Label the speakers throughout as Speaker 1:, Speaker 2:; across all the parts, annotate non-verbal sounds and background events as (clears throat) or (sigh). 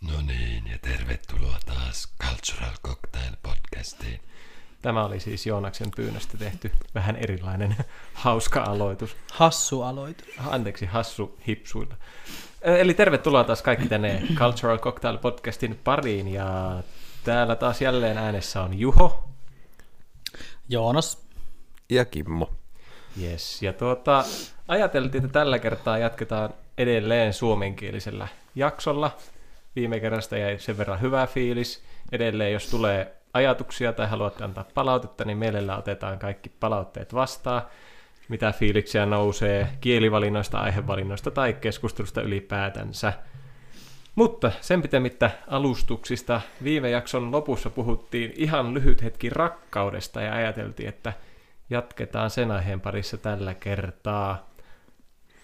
Speaker 1: No niin, ja tervetuloa taas Cultural Cocktail Podcastiin.
Speaker 2: Tämä oli siis Joonaksen pyynnöstä tehty vähän erilainen (laughs) hauska aloitus.
Speaker 3: Hassu aloitus.
Speaker 2: Anteeksi, hassu hipsuilla. Eli tervetuloa taas kaikki tänne Cultural Cocktail Podcastin pariin. Ja täällä taas jälleen äänessä on Juho.
Speaker 3: Joonas.
Speaker 1: Ja Kimmo.
Speaker 2: Yes, ja tuota, ajateltiin, että tällä kertaa jatketaan edelleen suomenkielisellä jaksolla. Viime kerrasta jäi sen verran hyvä fiilis. Edelleen, jos tulee ajatuksia tai haluatte antaa palautetta, niin mielellä otetaan kaikki palautteet vastaan. Mitä fiiliksiä nousee kielivalinnoista, aihevalinnoista tai keskustelusta ylipäätänsä. Mutta sen pitemmittä alustuksista viime jakson lopussa puhuttiin ihan lyhyt hetki rakkaudesta ja ajateltiin, että jatketaan sen aiheen parissa tällä kertaa.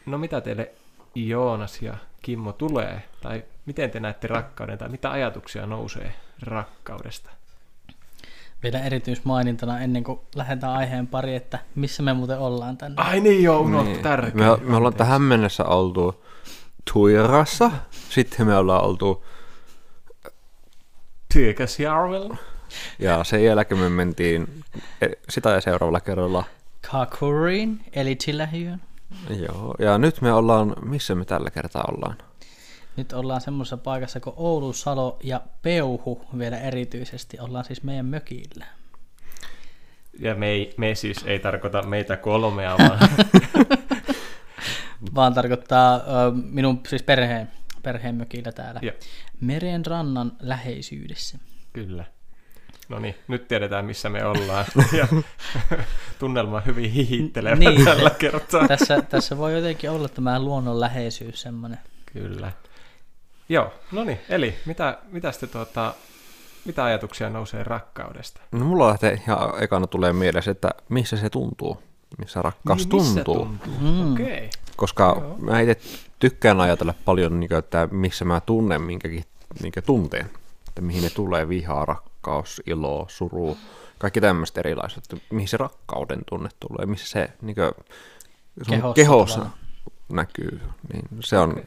Speaker 2: No mitä teille Joonas ja Kimmo tulee? Tai miten te näette rakkauden? Tai mitä ajatuksia nousee rakkaudesta?
Speaker 3: Vielä erityismainintana ennen kuin lähdetään aiheen pari, että missä me muuten ollaan tänne.
Speaker 2: Ai niin joo, unohtu niin. tärkeä.
Speaker 1: Me, me ollaan tähän mennessä oltu Tuirassa, sitten me ollaan oltu
Speaker 2: Työkäsjärvellä.
Speaker 1: ja sen jälkeen me mentiin e, sitä ja seuraavalla kerralla.
Speaker 3: Kakurin, eli Tillähyön.
Speaker 1: Joo, ja nyt me ollaan, missä me tällä kertaa ollaan?
Speaker 3: Nyt ollaan semmoisessa paikassa kuin Oulu, Salo ja Peuhu vielä erityisesti. Ollaan siis meidän mökillä.
Speaker 2: Ja me, ei, me siis ei tarkoita meitä kolmea, vaan (laughs)
Speaker 3: Vaan tarkoittaa minun siis perheen, perheen mökillä täällä.
Speaker 2: Joo.
Speaker 3: Meren rannan läheisyydessä.
Speaker 2: kyllä. No niin, nyt tiedetään missä me ollaan. (laughs) Ja tunnelma on hyvin hihittelevä
Speaker 3: Niin.
Speaker 2: tällä kertaa.
Speaker 3: tässä, tässä voi jotenkin olla tämä luonnon läheisyys semmoinen.
Speaker 2: Kyllä. Joo, no niin, eli mitä, mitä, sitten tuota, mitä ajatuksia nousee rakkaudesta?
Speaker 1: No mulla lähtee ihan ekana tulee mieleen että missä se tuntuu, missä rakkaus
Speaker 2: Niin, missä
Speaker 1: tuntuu.
Speaker 2: tuntuu?
Speaker 3: Mm.
Speaker 2: Okei. Okay.
Speaker 1: Koska
Speaker 2: Joo.
Speaker 1: mä itse tykkään ajatella paljon, niin että missä mä tunnen minkäkin minkä tunteen. Että mihin ne tulee, vihaa, rakkaus, ilo, suru, kaikki tämmöiset erilaiset. Että mihin se rakkauden tunne tulee, missä se niin kuin, sun
Speaker 3: Kehossa
Speaker 1: kehossa
Speaker 3: tavallaan.
Speaker 1: näkyy. Niin se on,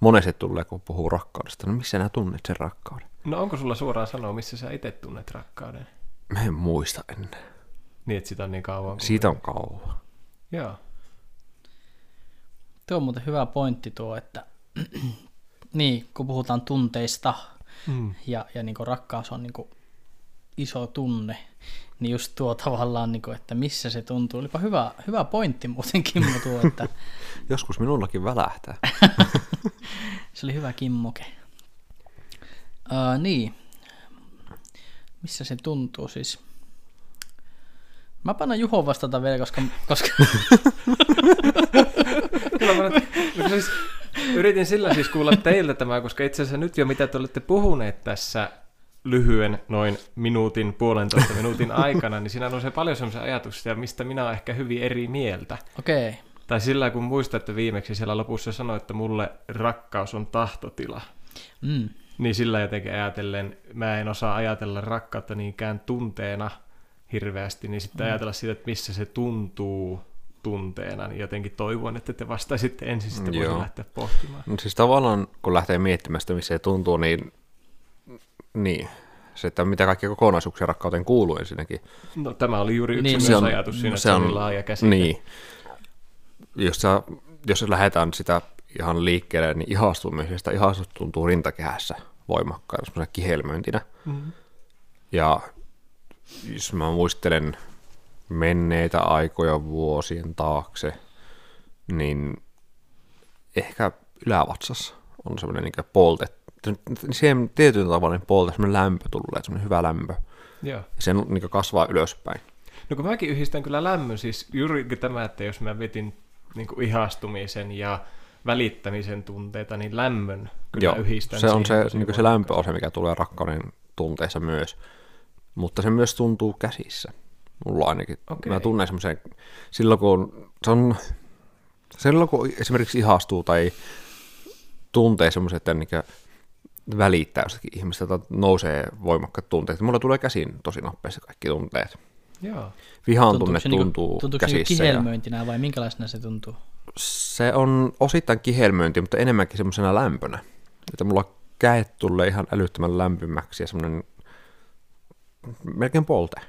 Speaker 1: monesti tulee, kun puhuu rakkaudesta. No missä nää tunnet sen rakkauden?
Speaker 2: No onko sulla suoraan sanoa, missä sä itse tunnet rakkauden?
Speaker 1: Mä en muista ennen.
Speaker 2: Niin, että sitä on niin kauan. Kuin...
Speaker 1: Siitä on kauan.
Speaker 2: Joo.
Speaker 3: Tuo on muuten hyvä pointti tuo, että (clears throat) niin, kun puhutaan tunteista
Speaker 2: Mm.
Speaker 3: ja, ja niin rakkaus on niin iso tunne, niin just tuo tavallaan, niin kuin, että missä se tuntuu. Olipa hyvä, hyvä pointti muuten Kimmo tuo, että (laughs)
Speaker 1: Joskus minullakin välähtää. (laughs)
Speaker 3: se oli hyvä kimmoke. Uh, niin, missä se tuntuu siis? Mä panan Juho vastata vielä, koska, koska (laughs)
Speaker 2: Kyllä mä nyt, siis, yritin sillä siis kuulla teiltä tämä, koska itse asiassa nyt jo mitä te olette puhuneet tässä lyhyen noin minuutin, puolentoista minuutin (laughs) aikana, niin siinä nousee paljon sellaisia ajatuksia, mistä minä olen ehkä hyvin eri mieltä.
Speaker 3: okei, okay.
Speaker 2: Tai sillä kun muistatte viimeksi siellä lopussa sanoi, että mulle rakkaus on tahtotila.
Speaker 3: mm.
Speaker 2: Niin sillä jotenkin ajatellen, mä en osaa ajatella rakkautta niinkään tunteena hirveästi, niin sitten ajatella sitä, että missä se tuntuu tunteena, niin jotenkin toivon, että te vastaisitte ensin, sitten voisin lähteä pohtimaan.
Speaker 1: No siis tavallaan, kun lähtee miettimään sitä, missä se tuntuu, niin, niin se, että mitä kaikkia kokonaisuuksia rakkauteen kuuluu ensinnäkin.
Speaker 2: No tämä oli juuri yksi
Speaker 3: Niin, se
Speaker 1: on-
Speaker 2: ajatus siinä,
Speaker 1: se
Speaker 2: se on, niin laaja käsite.
Speaker 1: Niin. Jos, sä, jos lähdetään sitä ihan liikkeelle, niin ihastumisesta ihastus tuntuu rintakehässä voimakkaana, semmoisena kihelmöintinä.
Speaker 2: Mm.
Speaker 1: Ja jos mä muistelen menneitä aikoja vuosien taakse, niin ehkä ylävatsassa on semmoinen niin polte, siihen tietyn tavalla polte, semmoinen lämpö tulee, semmoinen hyvä lämpö.
Speaker 2: Joo.
Speaker 1: Ja se niin kasvaa ylöspäin.
Speaker 2: No kun mäkin yhdistän kyllä lämmön, siis juuri tämä, että jos mä vetin niin ihastumisen ja välittämisen tunteita, niin lämmön kyllä
Speaker 1: Joo,
Speaker 2: yhdistän
Speaker 1: se on se, niin se
Speaker 2: voimakkaasti.
Speaker 1: lämpöosa, mikä tulee rakkauden tunteessa myös. Mutta se myös tuntuu käsissä. Mulla ainakin.
Speaker 2: Okei.
Speaker 1: Mä tunnen semmoisen, silloin kun, se on, silloin kun esimerkiksi ihastuu tai tuntee semmoiset, että niin välittää jostakin ihmistä tai nousee voimakkaat tunteet. Mulla tulee käsiin tosi nopeasti kaikki tunteet.
Speaker 2: Joo.
Speaker 1: Vihan tunne
Speaker 3: se niinku-
Speaker 1: tuntuu
Speaker 3: tuntuuko se
Speaker 1: käsissä. ja
Speaker 3: kihelmöintinä vai minkälaisena se tuntuu?
Speaker 1: se on osittain kihelmöinti, mutta enemmänkin semmoisena lämpönä. Että mulla käet tulee ihan älyttömän lämpimäksi ja semmoinen melkein polte.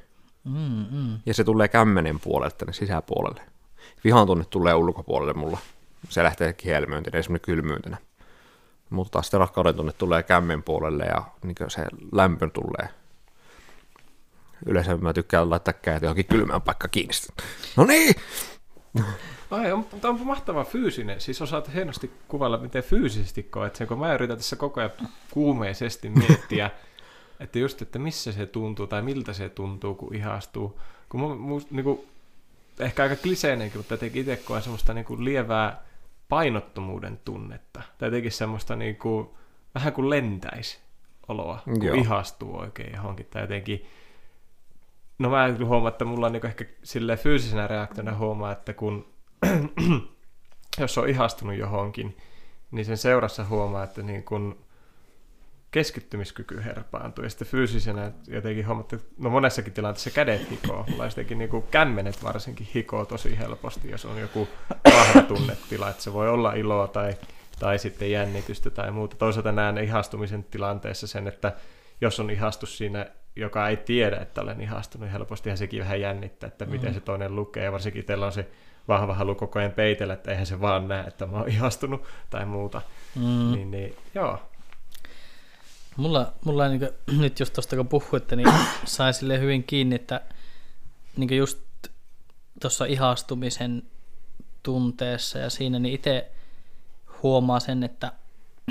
Speaker 3: Mm, mm.
Speaker 1: Ja se tulee kämmenen puolelle tänne sisäpuolelle. Vihan tunne tulee ulkopuolelle mulla. Se lähtee kihelmöintinä ja semmoinen kylmyytenä. Mutta taas sitten rakkauden tunne tulee kämmen puolelle ja niin se lämpö tulee. Yleensä mä tykkään laittaa kädet johonkin kylmään paikka kiinni. No niin!
Speaker 2: Ai, on, tämä on mahtava fyysinen. Siis osaat hienosti kuvailla, miten fyysisesti koet sen, kun mä yritän tässä koko ajan kuumeisesti miettiä, (laughs) että just, että missä se tuntuu tai miltä se tuntuu, kun ihastuu. Kun mun, mun, niin kuin, ehkä aika kliseinenkin, mutta jotenkin itse koen semmoista niin kuin lievää painottomuuden tunnetta. Tai jotenkin semmoista niin kuin, vähän kuin lentäisi oloa, kun
Speaker 1: Joo.
Speaker 2: ihastuu oikein johonkin. Tai jotenkin, no mä huomaan, että mulla on niin ehkä sille fyysisenä reaktiona huomaa, että kun (clears throat) jos on ihastunut johonkin, niin sen seurassa huomaa, että niin kun keskittymiskyky herpaantuu. Ja sitten fyysisenä jotenkin huomatta, että no monessakin tilanteessa kädet hikoo. Mulla jotenkin niin kuin kämmenet varsinkin hikoo tosi helposti, jos on joku vahva tunnetila. Että se voi olla iloa tai, tai sitten jännitystä tai muuta. Toisaalta näen ihastumisen tilanteessa sen, että jos on ihastus siinä, joka ei tiedä, että olen ihastunut, helpostihan sekin vähän jännittää, että miten se toinen lukee. Ja varsinkin teillä on se vahva halu koko ajan peitellä, että eihän se vaan näe, että mä oon ihastunut tai muuta.
Speaker 3: Mm.
Speaker 2: Niin, niin joo.
Speaker 3: Mulla, mulla niin kuin, (clears throat) nyt just tuosta kun puhuitte, niin (coughs) sai sille hyvin kiinni, että niin just tuossa ihastumisen tunteessa ja siinä, niin itse huomaa sen, että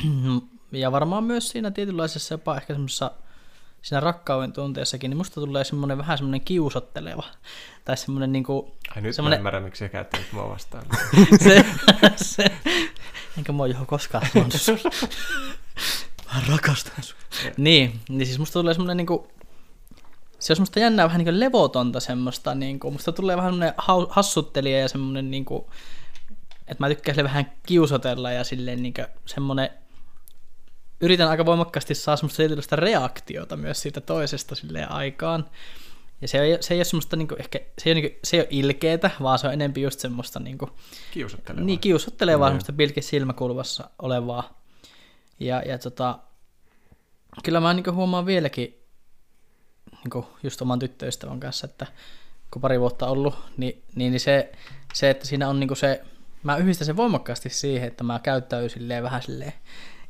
Speaker 3: (clears throat) ja varmaan myös siinä tietynlaisessa jopa ehkä semmoisessa siinä rakkauden tunteessakin, niin musta tulee semmoinen vähän semmoinen kiusotteleva (laughs) tai semmoinen niin kuin,
Speaker 2: Ai nyt
Speaker 3: Semmoinen-
Speaker 2: mä ymmärrän, miksi sä käyttänyt mua vastaan. (laughs)
Speaker 3: se, (laughs) se, enkä oon johon koskaan. Mä rakastan sua. Niin, niin siis musta tulee semmoinen niinku, se on semmoista jännää vähän niinku levotonta semmoista, niinku, musta tulee vähän semmoinen hassuttelija ja semmoinen niinku, että mä tykkään sille vähän kiusotella ja silleen niinku semmoinen, yritän aika voimakkaasti saada semmoista tietynlaista reaktiota myös siitä toisesta silleen aikaan. Ja se ei, se ei ole semmoista, niinku, ehkä, se ei, ole, niinku, se ei ole ilkeetä, vaan se on enempi just semmoista niinku,
Speaker 2: Kiusottelevaa.
Speaker 3: niin kiusottelevaa,
Speaker 1: Niin.
Speaker 3: semmoista pilke silmäkulmassa olevaa. Ja, ja tota, kyllä mä niin huomaan vieläkin niin just oman tyttöystävän kanssa, että kun pari vuotta ollut, niin, niin, niin se, se, että siinä on niin se, mä yhdistän sen voimakkaasti siihen, että mä käyttäydyn silleen vähän silleen,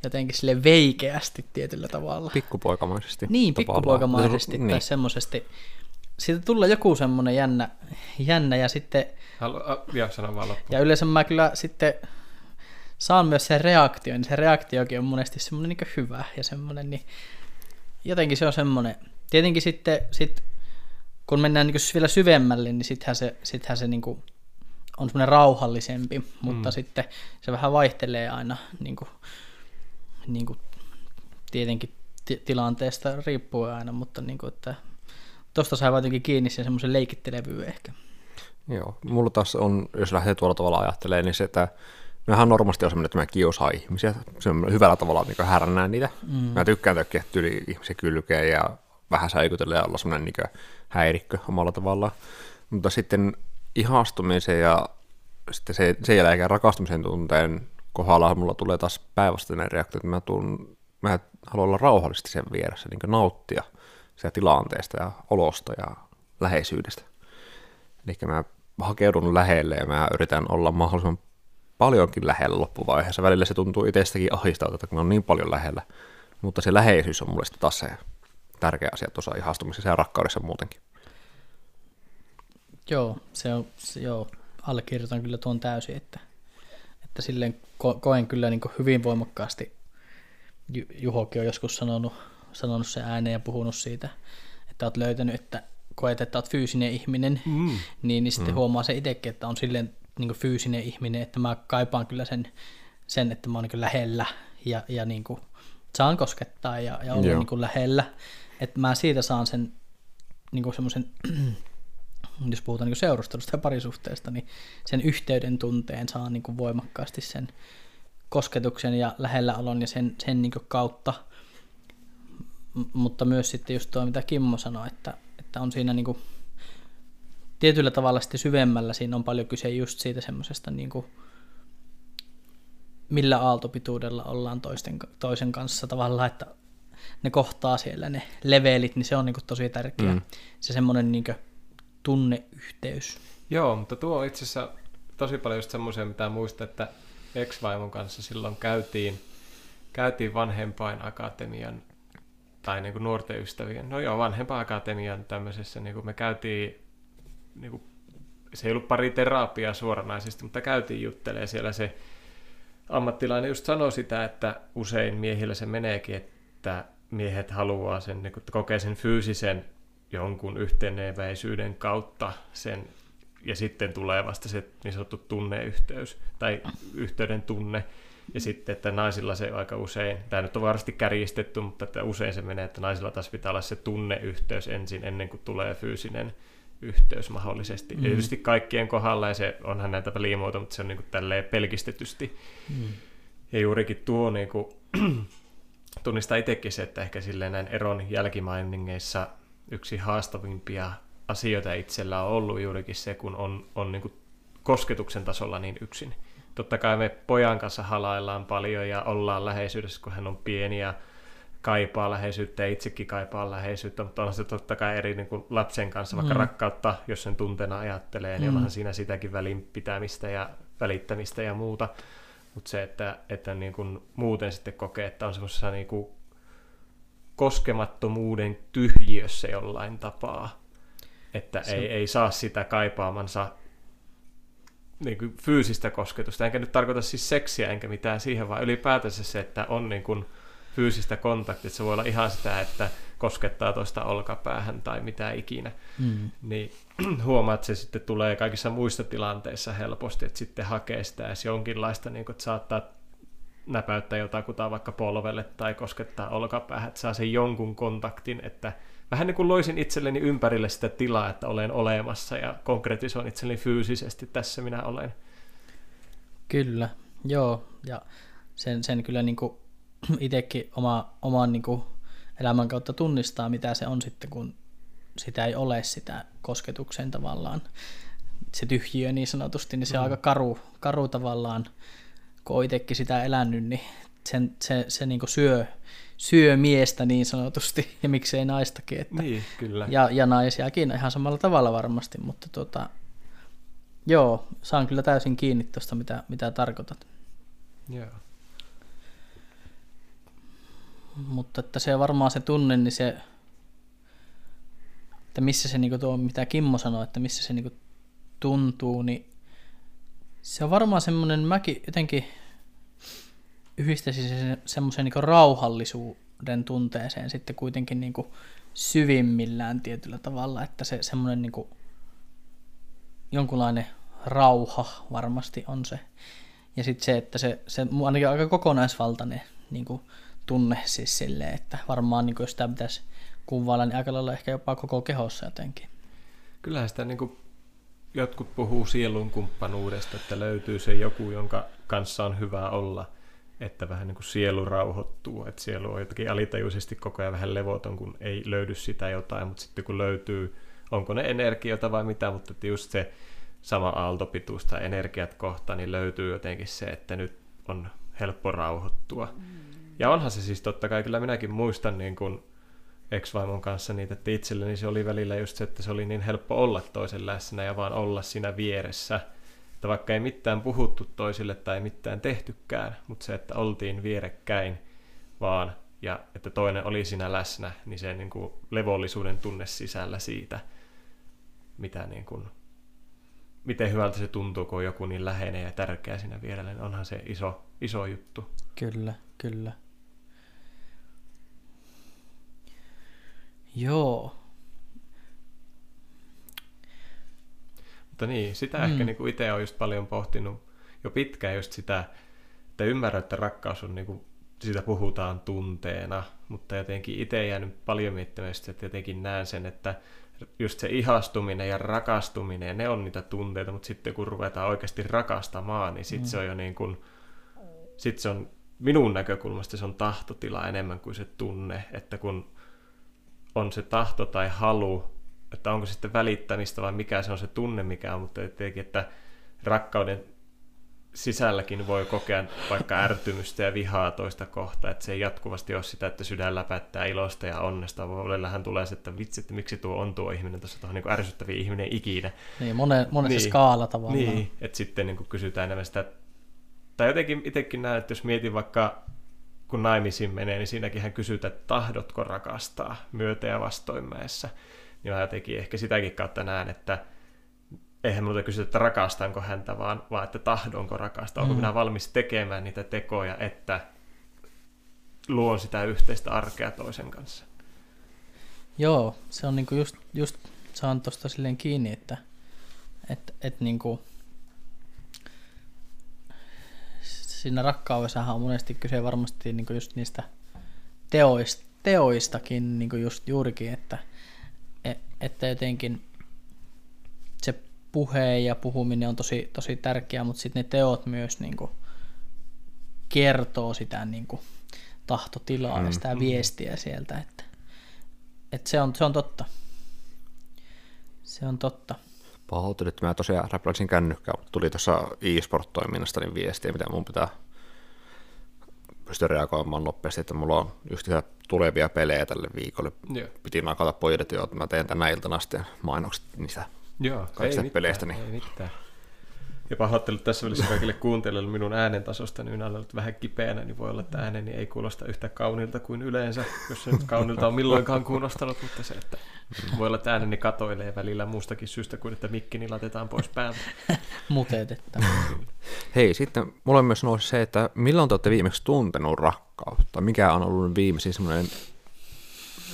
Speaker 3: jotenkin sille veikeästi tietyllä tavalla.
Speaker 1: Pikkupoikamaisesti.
Speaker 3: Niin,
Speaker 1: tavallaan.
Speaker 3: pikkupoikamaisesti
Speaker 1: Niin.
Speaker 3: tai semmoisesti. Siitä tulee joku semmoinen jännä, jännä ja sitten
Speaker 2: Halu, a, joo, sano vaan loppuun.
Speaker 3: ja yleensä mä kyllä sitten saan myös sen reaktion, niin se reaktiokin on monesti semmoinen niin hyvä ja semmoinen, niin jotenkin se on semmoinen. Tietenkin sitten, sit, kun mennään niin vielä syvemmälle, niin sittenhän se, sittenhän se niin on semmoinen rauhallisempi, mutta mm. sitten se vähän vaihtelee aina niin kuin, niin kuin tietenkin ti- tilanteesta riippuen aina, mutta niin kuin, että tosta saa jotenkin kiinni sen semmoisen leikittelevyyden ehkä.
Speaker 1: Joo, mulla taas on, jos lähtee tuolla tavalla ajattelemaan, niin se, että mehän normaalisti on semmoinen, että mä kiusaan ihmisiä, se on hyvällä tavalla niin härnää niitä. Mm. Mä tykkään tökkiä tyli ihmisiä kylkeen ja vähän säikytellä ja olla semmoinen niin häirikkö omalla tavallaan. Mutta sitten ihastumisen ja sitten se, sen jälkeen rakastumisen tunteen kohdalla mulla tulee taas päinvastainen reaktio, että mä, tuun, mä haluan olla rauhallisesti sen vieressä, niin nauttia sitä tilanteesta ja olosta ja läheisyydestä. Eli mä hakeudun lähelle ja mä yritän olla mahdollisimman paljonkin lähellä loppuvaiheessa. Välillä se tuntuu itsestäkin ahistavalta, kun on niin paljon lähellä. Mutta se läheisyys on mulle sitten taas se tärkeä asia tuossa ihastumisessa ja rakkaudessa muutenkin.
Speaker 3: Joo, se on, se, joo, allekirjoitan kyllä tuon täysin, että, että silleen ko- koen kyllä niin hyvin voimakkaasti, Ju- Juhokin on joskus sanonut, sanonut sen ääneen ja puhunut siitä, että oot löytänyt, että koet, että oot fyysinen ihminen, mm. niin, niin sitten mm. huomaa se itsekin, että on silleen niin fyysinen ihminen, että mä kaipaan kyllä sen, sen että mä oon niin lähellä ja, ja niin kuin saan koskettaa ja, ja olla niin kuin lähellä, että mä siitä saan sen niin semmoisen (clears throat) jos puhutaan niin seurustelusta ja parisuhteesta, niin sen yhteyden tunteen saa niin kuin voimakkaasti sen kosketuksen ja lähelläolon ja sen, sen niin kuin kautta. M- mutta myös sitten just tuo, mitä Kimmo sanoi, että, että on siinä niin kuin, tietyllä tavalla sitten syvemmällä siinä on paljon kyse just siitä semmoisesta niin kuin, millä aaltopituudella ollaan toisten, toisen kanssa tavallaan, että ne kohtaa siellä ne levelit, niin se on niin kuin tosi tärkeä. Mm. Se semmoinen niin tunneyhteys.
Speaker 2: Joo, mutta tuo on itse asiassa tosi paljon just semmoisia, mitä muistaa, että ex-vaimon kanssa silloin käytiin, käytiin vanhempain akatemian tai niin kuin nuorten ystävien, no joo, vanhempain akatemian tämmöisessä, niin kuin me käytiin, niin kuin, se ei ollut pari terapiaa suoranaisesti, mutta käytiin juttelemaan siellä se ammattilainen just sanoi sitä, että usein miehillä se meneekin, että miehet haluaa sen, niin kuin, kokee sen fyysisen jonkun yhteneväisyyden kautta sen, ja sitten tulee vasta se niin sanottu tunneyhteys, tai yhteyden tunne, ja sitten, että naisilla se aika usein, tämä nyt on varmasti kärjistetty, mutta että usein se menee, että naisilla taas pitää olla se tunneyhteys ensin, ennen kuin tulee fyysinen yhteys mahdollisesti. Mm. Tietysti kaikkien kohdalla, ja se onhan näitä liimoita, mutta se on niin kuin tälleen pelkistetysti. Mm. Ja juurikin tuo niin kuin, (clears throat) tunnistaa itsekin se, että ehkä silleen näin eron jälkimainingeissa yksi haastavimpia asioita itsellä on ollut juurikin se, kun on, on niin kuin kosketuksen tasolla niin yksin. Totta kai me pojan kanssa halaillaan paljon ja ollaan läheisyydessä, kun hän on pieni ja kaipaa läheisyyttä ja itsekin kaipaa läheisyyttä, mutta on se totta kai eri niin kuin lapsen kanssa, vaikka mm. rakkautta, jos sen tunteena ajattelee, niin mm. onhan siinä sitäkin välinpitämistä ja välittämistä ja muuta. Mutta se, että, että niin kuin muuten sitten kokee, että on semmoisessa niin kuin koskemattomuuden tyhjiössä jollain tapaa, että se... ei, ei saa sitä kaipaamansa niin kuin fyysistä kosketusta, enkä nyt tarkoita siis seksiä enkä mitään siihen, vaan ylipäätänsä se, että on niin kuin fyysistä kontaktia, se voi olla ihan sitä, että koskettaa toista olkapäähän tai mitä ikinä, mm. niin (clears throat) huomaat, että se sitten tulee kaikissa muissa tilanteissa helposti, että sitten hakee sitä. Edes jonkinlaista, niin kuin, että saattaa näpäyttää jotakuta vaikka polvelle tai koskettaa olkapäähän, että saa sen jonkun kontaktin, että vähän niin kuin loisin itselleni ympärille sitä tilaa, että olen olemassa ja konkretisoin itselleni fyysisesti, tässä minä olen.
Speaker 3: Kyllä, joo, ja sen, sen kyllä niin kuin (clears throat) itsekin oma, oman niin kuin elämän kautta tunnistaa, mitä se on sitten, kun sitä ei ole sitä kosketuksen tavallaan, se tyhjiö niin sanotusti, niin se mm. on aika karu, karu tavallaan, kun on itsekin sitä elänyt, niin sen, se, se niin kuin syö, syö miestä niin sanotusti, (laughs) ja miksei naistakin. Että,
Speaker 2: niin, kyllä.
Speaker 3: Ja, ja naisiakin ihan samalla tavalla varmasti, mutta tota, joo, saan kyllä täysin kiinni tuosta, mitä, mitä tarkoitat.
Speaker 2: Joo.
Speaker 3: Mutta että se varmaan se tunne, niin se, että missä se niin tuo, mitä Kimmo sanoi, että missä se niin tuntuu, niin se on varmaan semmoinen, mäkin jotenkin yhdistäisin se semmoisen niin rauhallisuuden tunteeseen sitten kuitenkin niin syvimmillään tietyllä tavalla, että se semmoinen niin jonkunlainen rauha varmasti on se. Ja sitten se, että se, se ainakin aika kokonaisvaltainen niin kuin, tunne siis silleen, että varmaan niin jos sitä pitäisi kuvailla, niin aika lailla ehkä jopa koko kehossa jotenkin.
Speaker 2: Kyllähän sitä niin kuin jotkut puhuu sielun kumppanuudesta, että löytyy se joku, jonka kanssa on hyvä olla, että vähän niin kuin sielu rauhoittuu, että sielu on jotenkin alitajuisesti koko ajan vähän levoton, kun ei löydy sitä jotain, mutta sitten kun löytyy, onko ne energiota vai mitä, mutta että just se sama aaltopituus tai energiat kohta, niin löytyy jotenkin se, että nyt on helppo rauhoittua. Mm. Ja onhan se siis totta kai, kyllä minäkin muistan niin kuin ex-vaimon kanssa niitä, että itselleni se oli välillä just se, että se oli niin helppo olla toisen läsnä ja vaan olla siinä vieressä. Että vaikka ei mitään puhuttu toisille tai mitään tehtykään, mutta se, että oltiin vierekkäin vaan ja että toinen oli siinä läsnä, niin se niin kuin levollisuuden tunne sisällä siitä, mitä niin kuin, miten hyvältä se tuntuu, kun on joku niin läheinen ja tärkeä siinä vierellä, niin onhan se iso, iso juttu.
Speaker 3: Kyllä, kyllä. Joo.
Speaker 2: Mutta niin, sitä mm. ehkä niin kuin itse olen just paljon pohtinut jo pitkään just sitä, että ymmärrän, että rakkaus on niin kuin, sitä puhutaan tunteena, mutta jotenkin itse jäänyt paljon miettimään että jotenkin näen sen, että just se ihastuminen ja rakastuminen, ne on niitä tunteita, mutta sitten kun ruvetaan oikeasti rakastamaan, niin sitten mm. se on jo niin kuin, sit se on minun näkökulmasta se on tahtotila enemmän kuin se tunne, että kun on se tahto tai halu, että onko sitten välittämistä vai mikä se on se tunne mikä on, mutta tietenkin, että rakkauden sisälläkin voi kokea vaikka ärtymystä ja vihaa toista kohtaa, että se ei jatkuvasti ole sitä, että sydän läpättää ilosta ja onnesta, vaan tulee se, että vitsi, että miksi tuo on tuo ihminen tuossa tuohon niin ärsyttäviä ihminen ikinä.
Speaker 3: Niin, monen, monessa niin, skaala tavallaan.
Speaker 2: Niin, että sitten niin kuin kysytään enemmän sitä, tai jotenkin itsekin näen, että jos mietin vaikka kun naimisiin menee, niin siinäkin hän kysyy, että tahdotko rakastaa myötä- ja vastoinmäessä. Niin mä jotenkin ehkä sitäkin kautta näen, että eihän minulta kysytä, että rakastanko häntä, vaan, vaan että tahdonko rakastaa. Onko mm. minä valmis tekemään niitä tekoja, että luon sitä yhteistä arkea toisen kanssa.
Speaker 3: Joo, se on niinku just, just saan tuosta silleen kiinni, että et, et niinku, siinä rakkaudessa on monesti kyse varmasti niinku just niistä teoista, teoistakin niinku just juurikin, että, et, että jotenkin se puhe ja puhuminen on tosi, tosi tärkeää, mutta sitten ne teot myös niin kuin kertoo sitä niin kuin tahtotilaa mm. ja sitä viestiä sieltä, että, että se, on, se on totta. Se on totta.
Speaker 1: Pahoittelut, että mä tosiaan räpläsin kännykkää, mutta tuli tuossa e-sport-toiminnasta niin viestiä, mitä mun pitää pystyä reagoimaan nopeasti, että mulla on just tulevia pelejä tälle viikolle. Joo. Piti nakata pojat, että mä teen tänä iltana asti mainokset niistä
Speaker 2: Joo, kaikista ei peleistä. Mitään, niin... Ei mitään. Ja pahoittelut tässä välissä kaikille kuuntelijoille minun äänen tasosta, niin minä olen ollut vähän kipeänä, niin voi olla, että ääneni ei kuulosta yhtä kauniilta kuin yleensä, jos se nyt kaunilta on milloinkaan kuulostanut, mutta se, että voi olla, että ääneni katoilee välillä muustakin syystä kuin, että mikki latetaan pois päältä. (laughs)
Speaker 3: Muteetetta.
Speaker 1: Hei, sitten mulla on myös nousi se, että milloin te olette viimeksi tuntenut rakkautta? Mikä on ollut viimeisin semmoinen,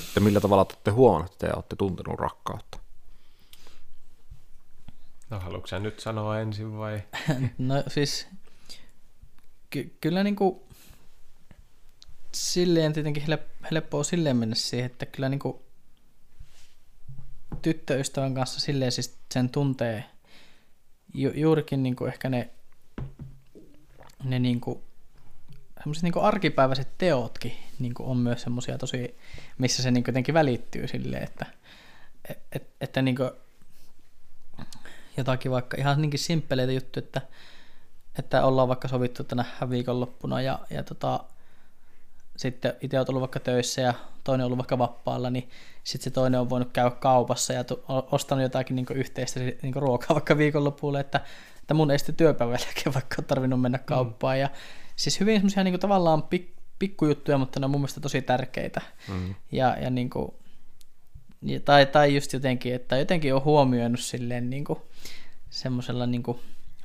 Speaker 1: että millä tavalla te olette huomannut, että te olette tuntenut rakkautta?
Speaker 2: No haluatko sä nyt sanoa ensin vai? (laughs)
Speaker 3: no siis ky- kyllä niinku silleen tietenkin helppoa silleen mennä siihen, että kyllä niinku tyttöystävän kanssa silleen siis sen tuntee ju- juurikin niinku ehkä ne, ne niinku semmoiset niinku arkipäiväiset teotkin niinku on myös semmoisia tosi, missä se niinku jotenkin välittyy silleen, että et, et, että niinku jotakin vaikka ihan niinkin simppeleitä juttuja, että, että ollaan vaikka sovittu tänä viikonloppuna ja, ja tota, sitten itse olet ollut vaikka töissä ja toinen on ollut vaikka vapaalla, niin sitten se toinen on voinut käydä kaupassa ja tu- ostanut jotakin niin yhteistä niin ruokaa (laughs) vaikka viikonlopulle, että, että mun ei sitten työpäivälläkin (laughs) vaikka ole tarvinnut mennä mm. kauppaan. Mm. Ja siis hyvin semmoisia niin tavallaan pik- pikkujuttuja, mutta ne on mun mielestä tosi tärkeitä. Mm. Ja, ja niin kuin, tai, tai just jotenkin, että jotenkin on huomioinut silleen niin kuin, semmoisella niin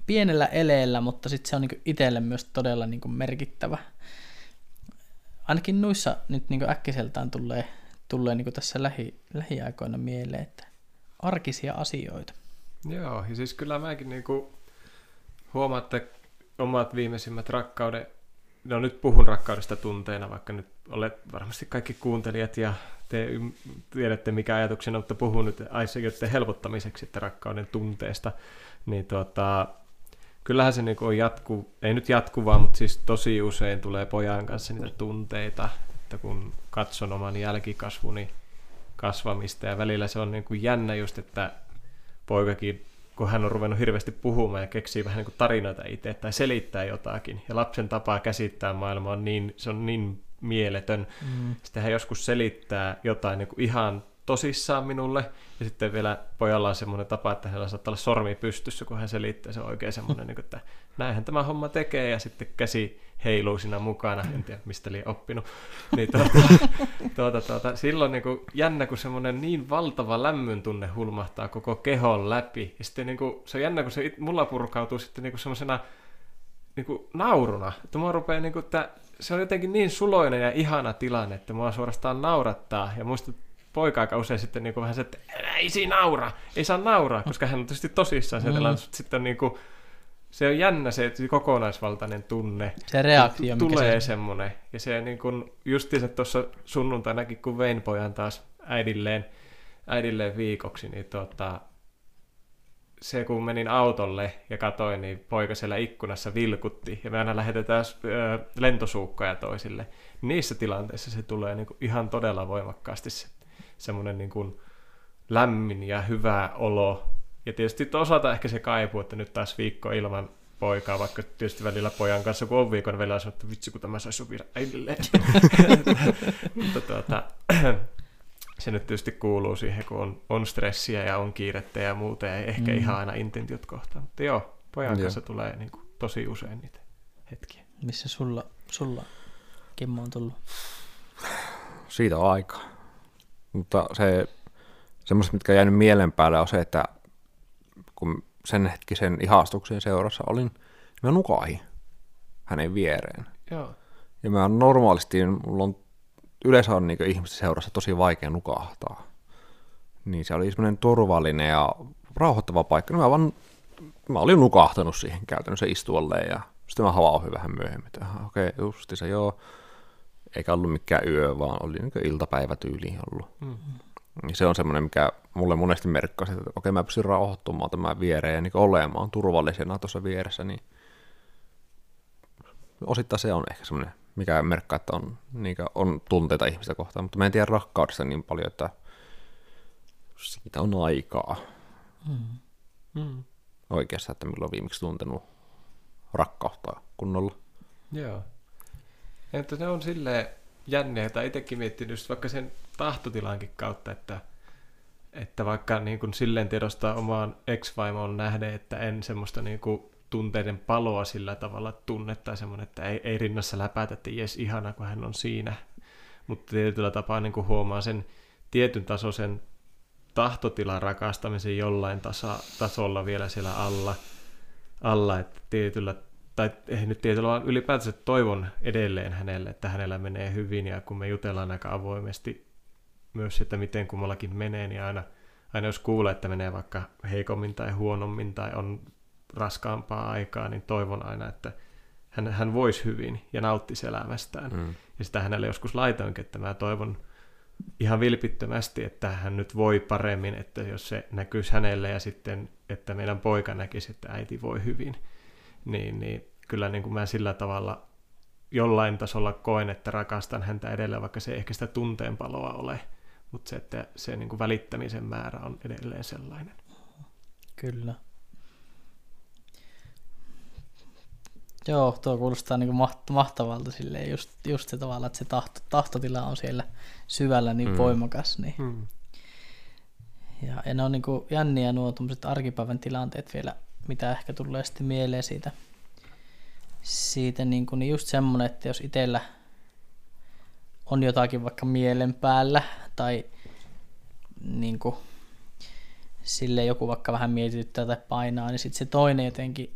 Speaker 3: pienellä eleellä, mutta sitten se on niin itselle myös todella niin merkittävä. Ainakin noissa nyt niin äkkiseltään tulee, tulee niin tässä lähi, lähiaikoina mieleen, että arkisia asioita.
Speaker 2: Joo, ja siis kyllä mäkin niin kuin huomaan, että omat viimeisimmät rakkauden, no nyt puhun rakkaudesta tunteena, vaikka nyt olet varmasti kaikki kuuntelijat ja te tiedätte mikä ajatuksena, mutta puhun nyt asioiden helpottamiseksi, että rakkauden tunteesta, niin tuota, kyllähän se niinku on jatku, ei nyt jatkuvaa, mutta siis tosi usein tulee pojan kanssa niitä tunteita, että kun katson oman jälkikasvuni kasvamista ja välillä se on niinku jännä just, että poikakin kun hän on ruvennut hirveästi puhumaan ja keksii vähän niin kuin tarinoita itse tai selittää jotakin. Ja lapsen tapaa käsittää maailmaa on niin, se on niin mieletön. Mm. Sitten hän joskus selittää jotain niin kuin ihan tosissaan minulle, ja sitten vielä pojalla on semmoinen tapa, että hänellä saattaa olla sormi pystyssä, kun hän selittää, se on oikein semmoinen, niin kuin, että näinhän tämä homma tekee, ja sitten käsi heiluu siinä mukana, en tiedä mistä oli oppinut. Niin tuota, (laughs) tuota, tuota, silloin niin kuin, jännä, kun semmoinen niin valtava lämmön tunne hulmahtaa koko kehon läpi, ja sitten niin kuin, se on jännä, kun se mulla purkautuu sitten niin kuin semmoisena niin kuin nauruna, että mua rupeaa niin kuin, että se on jotenkin niin suloinen ja ihana tilanne, että mua suorastaan naurattaa. Ja muista poika aika usein sitten niin kuin vähän se, että ei siinä naura, ei saa nauraa, koska hän on tietysti tosissaan se mm. sitten on niin kuin, se on jännä se kokonaisvaltainen tunne.
Speaker 3: Se reaktio,
Speaker 2: mikä Tulee se... semmoinen. Ja se niin kuin, justiinsa tuossa sunnuntainakin, kun vein pojan taas äidilleen, äidilleen viikoksi, niin tota, se kun menin autolle ja katoin, niin poika siellä ikkunassa vilkutti ja me aina lähetetään lentosuukkoja toisille. Niissä tilanteissa se tulee niin kuin ihan todella voimakkaasti se, semmoinen niin kuin lämmin ja hyvä olo. Ja tietysti osalta ehkä se kaipu, että nyt taas viikko ilman poikaa, vaikka tietysti välillä pojan kanssa, kun on viikon välillä sanoo, että vitsi, kun tämä saisi sopia äidille. (laughs) Mutta tuota, se nyt tietysti kuuluu siihen, kun on, on stressiä ja on kiirettä ja muuta, ja ei ehkä
Speaker 3: Mm.
Speaker 2: ihan aina intentiot kohtaan. Mutta joo, pojan
Speaker 1: Joo.
Speaker 2: kanssa tulee niin kuin, tosi usein niitä hetkiä.
Speaker 3: Missä sulla, sulla Kimmo on tullut?
Speaker 1: Siitä on aikaa. Mutta se, semmoista, mitkä on jäänyt mielen päälle, on se, että kun sen hetkisen ihastuksen seurassa olin, niin mä nukahin hänen viereen.
Speaker 2: Joo.
Speaker 1: Ja mä normaalisti, mulla on yleensä on niin ihmisten seurassa tosi vaikea nukahtaa. Niin se oli semmoinen turvallinen ja rauhoittava paikka. Niin mä, vaan, mä olin nukahtanut siihen käytännössä istualleen ja sitten mä havauhin vähän myöhemmin, että okei, okay, justi se joo. Eikä ollut mikään yö, vaan oli niin iltapäivätyyli ollut.
Speaker 2: Mm.
Speaker 1: Niin se on semmoinen, mikä mulle monesti merkkaa, että okei, okay, mä pystyn rauhoittumaan tämän viereen ja niin olemaan turvallisena tuossa vieressä, niin osittain se on ehkä semmoinen, mikä merkkaa, että on, niin on tunteita ihmistä kohtaan, mutta mä en tiedä rakkaudesta niin paljon, että siitä on aikaa
Speaker 2: Mm.
Speaker 1: oikeassa, että milloin on viimeksi tuntenut rakkautta kunnolla.
Speaker 2: Joo. Että ne on silleen jänniä, että itsekin miettinyt vaikka sen tahtotilankin kautta, että, että vaikka niin kuin silleen tiedostaa omaan ex-vaimoon nähden, että en semmoista niin kuin tunteiden paloa sillä tavalla tunne tai semmoinen, että ei, ei rinnassa läpätä, että jes ihana, kun hän on siinä. Mutta tietyllä tapaa niin kuin huomaa sen tietyn tasoisen tahtotilan rakastamisen jollain tasa, tasolla vielä siellä alla, alla että tietyllä tai ei nyt tietyllä vaan ylipäätänsä toivon edelleen hänelle, että hänellä menee hyvin ja kun me jutellaan aika avoimesti myös, että miten kummallakin menee, niin aina, aina jos kuulee, että menee vaikka heikommin tai huonommin tai on raskaampaa aikaa, niin toivon aina, että hän, hän voisi hyvin ja nauttisi elämästään.
Speaker 1: Mm.
Speaker 2: Ja sitä hänelle joskus laitoinkin, että mä toivon ihan vilpittömästi, että hän nyt voi paremmin, että jos se näkyisi hänelle ja sitten, että meidän poika näkisi, että äiti voi hyvin, niin, niin kyllä niin kuin mä sillä tavalla jollain tasolla koen, että rakastan häntä edelleen, vaikka se ei ehkä sitä tunteenpaloa ole, mutta se, että se niin kuin välittämisen määrä on edelleen sellainen.
Speaker 3: Kyllä. Joo, tuo kuulostaa niin maht- mahtavalta silleen, just, just se tavalla, että se tahto, tahtotila on siellä syvällä niin
Speaker 1: Mm.
Speaker 3: mm. voimakas. Niin.
Speaker 2: Hmm.
Speaker 3: Ja, ja ne on niin kuin jänniä nuo arkipäivän tilanteet vielä, mitä ehkä tulee sitten mieleen siitä. Siitä niin, kuin, niin just semmoinen, että jos itsellä on jotakin vaikka mielen päällä tai niin kuin, sille joku vaikka vähän mietityttää tai painaa, niin sitten se toinen jotenkin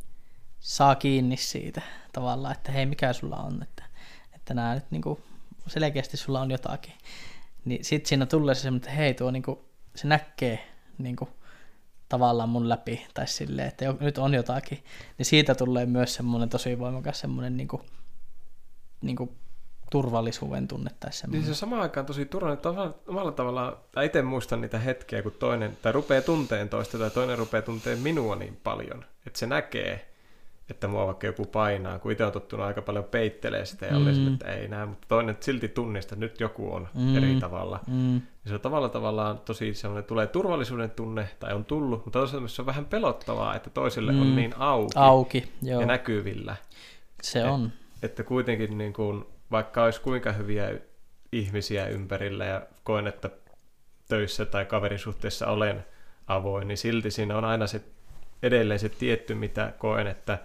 Speaker 3: saa kiinni siitä tavallaan, että hei mikä sulla on, että, että nämä nyt niin kuin, selkeästi sulla on jotakin. Niin sitten siinä tulee se että hei tuo niin kuin, se näkee niin kuin, tavallaan mun läpi, tai silleen, että jo, nyt on jotakin, niin siitä tulee myös semmoinen tosi voimakas semmoinen niin kuin, niin kuin turvallisuuden tunne tai
Speaker 2: Niin
Speaker 3: semmoinen.
Speaker 2: se samaan aikaan tosi turvallinen, omalla tavallaan, tai itse muistan niitä hetkiä, kun toinen, tai rupeaa tunteen toista, tai toinen rupeaa tunteen minua niin paljon, että se näkee, että mua vaikka joku painaa, kun itse on tottunut aika paljon peittelee sitä, ja mm. Sille, että ei näe, mutta toinen silti tunnistaa, että nyt joku on
Speaker 3: Mm.
Speaker 2: eri tavalla.
Speaker 3: Mm,
Speaker 2: Ja se on tavalla tavallaan tosi semmoinen, tulee turvallisuuden tunne, tai on tullut, mutta toisaalta se on vähän pelottavaa, että toiselle mm. on niin auki,
Speaker 3: auki, joo,
Speaker 2: ja näkyvillä.
Speaker 3: se
Speaker 2: Et-
Speaker 3: on.
Speaker 2: että kuitenkin niin kuin, vaikka olisi kuinka hyviä ihmisiä ympärillä ja koen, että töissä tai kaverisuhteessa olen avoin, niin silti siinä on aina se edelleen se tietty, mitä koen, että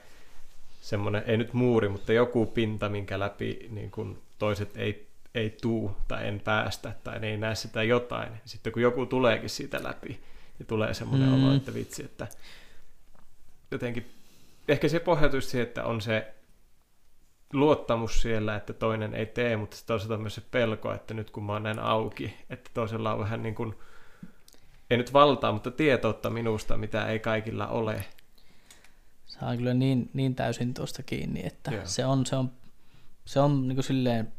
Speaker 2: semmoinen, ei nyt muuri, mutta joku pinta, minkä läpi niin kuin toiset ei, ei tuu tai en päästä tai ei näe sitä jotain. Sitten kun joku tuleekin siitä läpi, niin tulee semmoinen
Speaker 3: Mm.
Speaker 2: olo, että vitsi, että jotenkin, ehkä se pohjautuu siihen, että on se luottamus siellä, että toinen ei tee, mutta toisaalta myös se pelko, että nyt kun mä oon näin auki, että toisella on vähän niin kuin, ei nyt valtaa, mutta tietoutta minusta, mitä ei kaikilla ole.
Speaker 3: Saa kyllä niin, niin täysin tuosta kiinni, että
Speaker 2: Joo.
Speaker 3: se on, se on, se on niin kuin silleen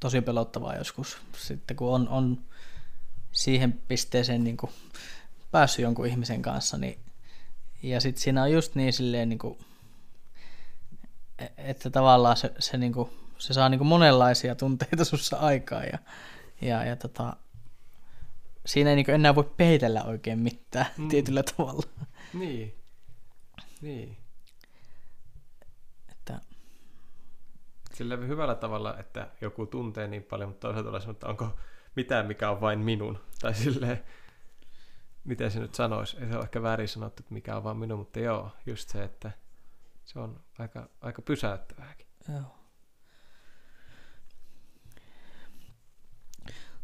Speaker 3: tosi pelottavaa joskus, sitten kun on, on siihen pisteeseen niin kuin päässyt jonkun ihmisen kanssa, niin, ja sitten siinä on just niin silleen, niin kuin, e- että tavallaan se, se, niin kuin, se saa niin kuin monenlaisia tunteita (laughs) sussa aikaa, ja, ja, ja tota, siinä ei niin enää voi peitellä oikein mitään
Speaker 2: mm. (laughs)
Speaker 3: tietyllä tavalla.
Speaker 2: Niin. Niin. Sillä hyvällä tavalla, että joku tuntee niin paljon, mutta toisaalta tulee että onko mitään, mikä on vain minun. Tai silleen, miten se nyt sanoisi, ei se ole ehkä väärin sanottu, että mikä on vain minun, mutta joo, just se, että se on aika, aika pysäyttävääkin.
Speaker 3: Joo.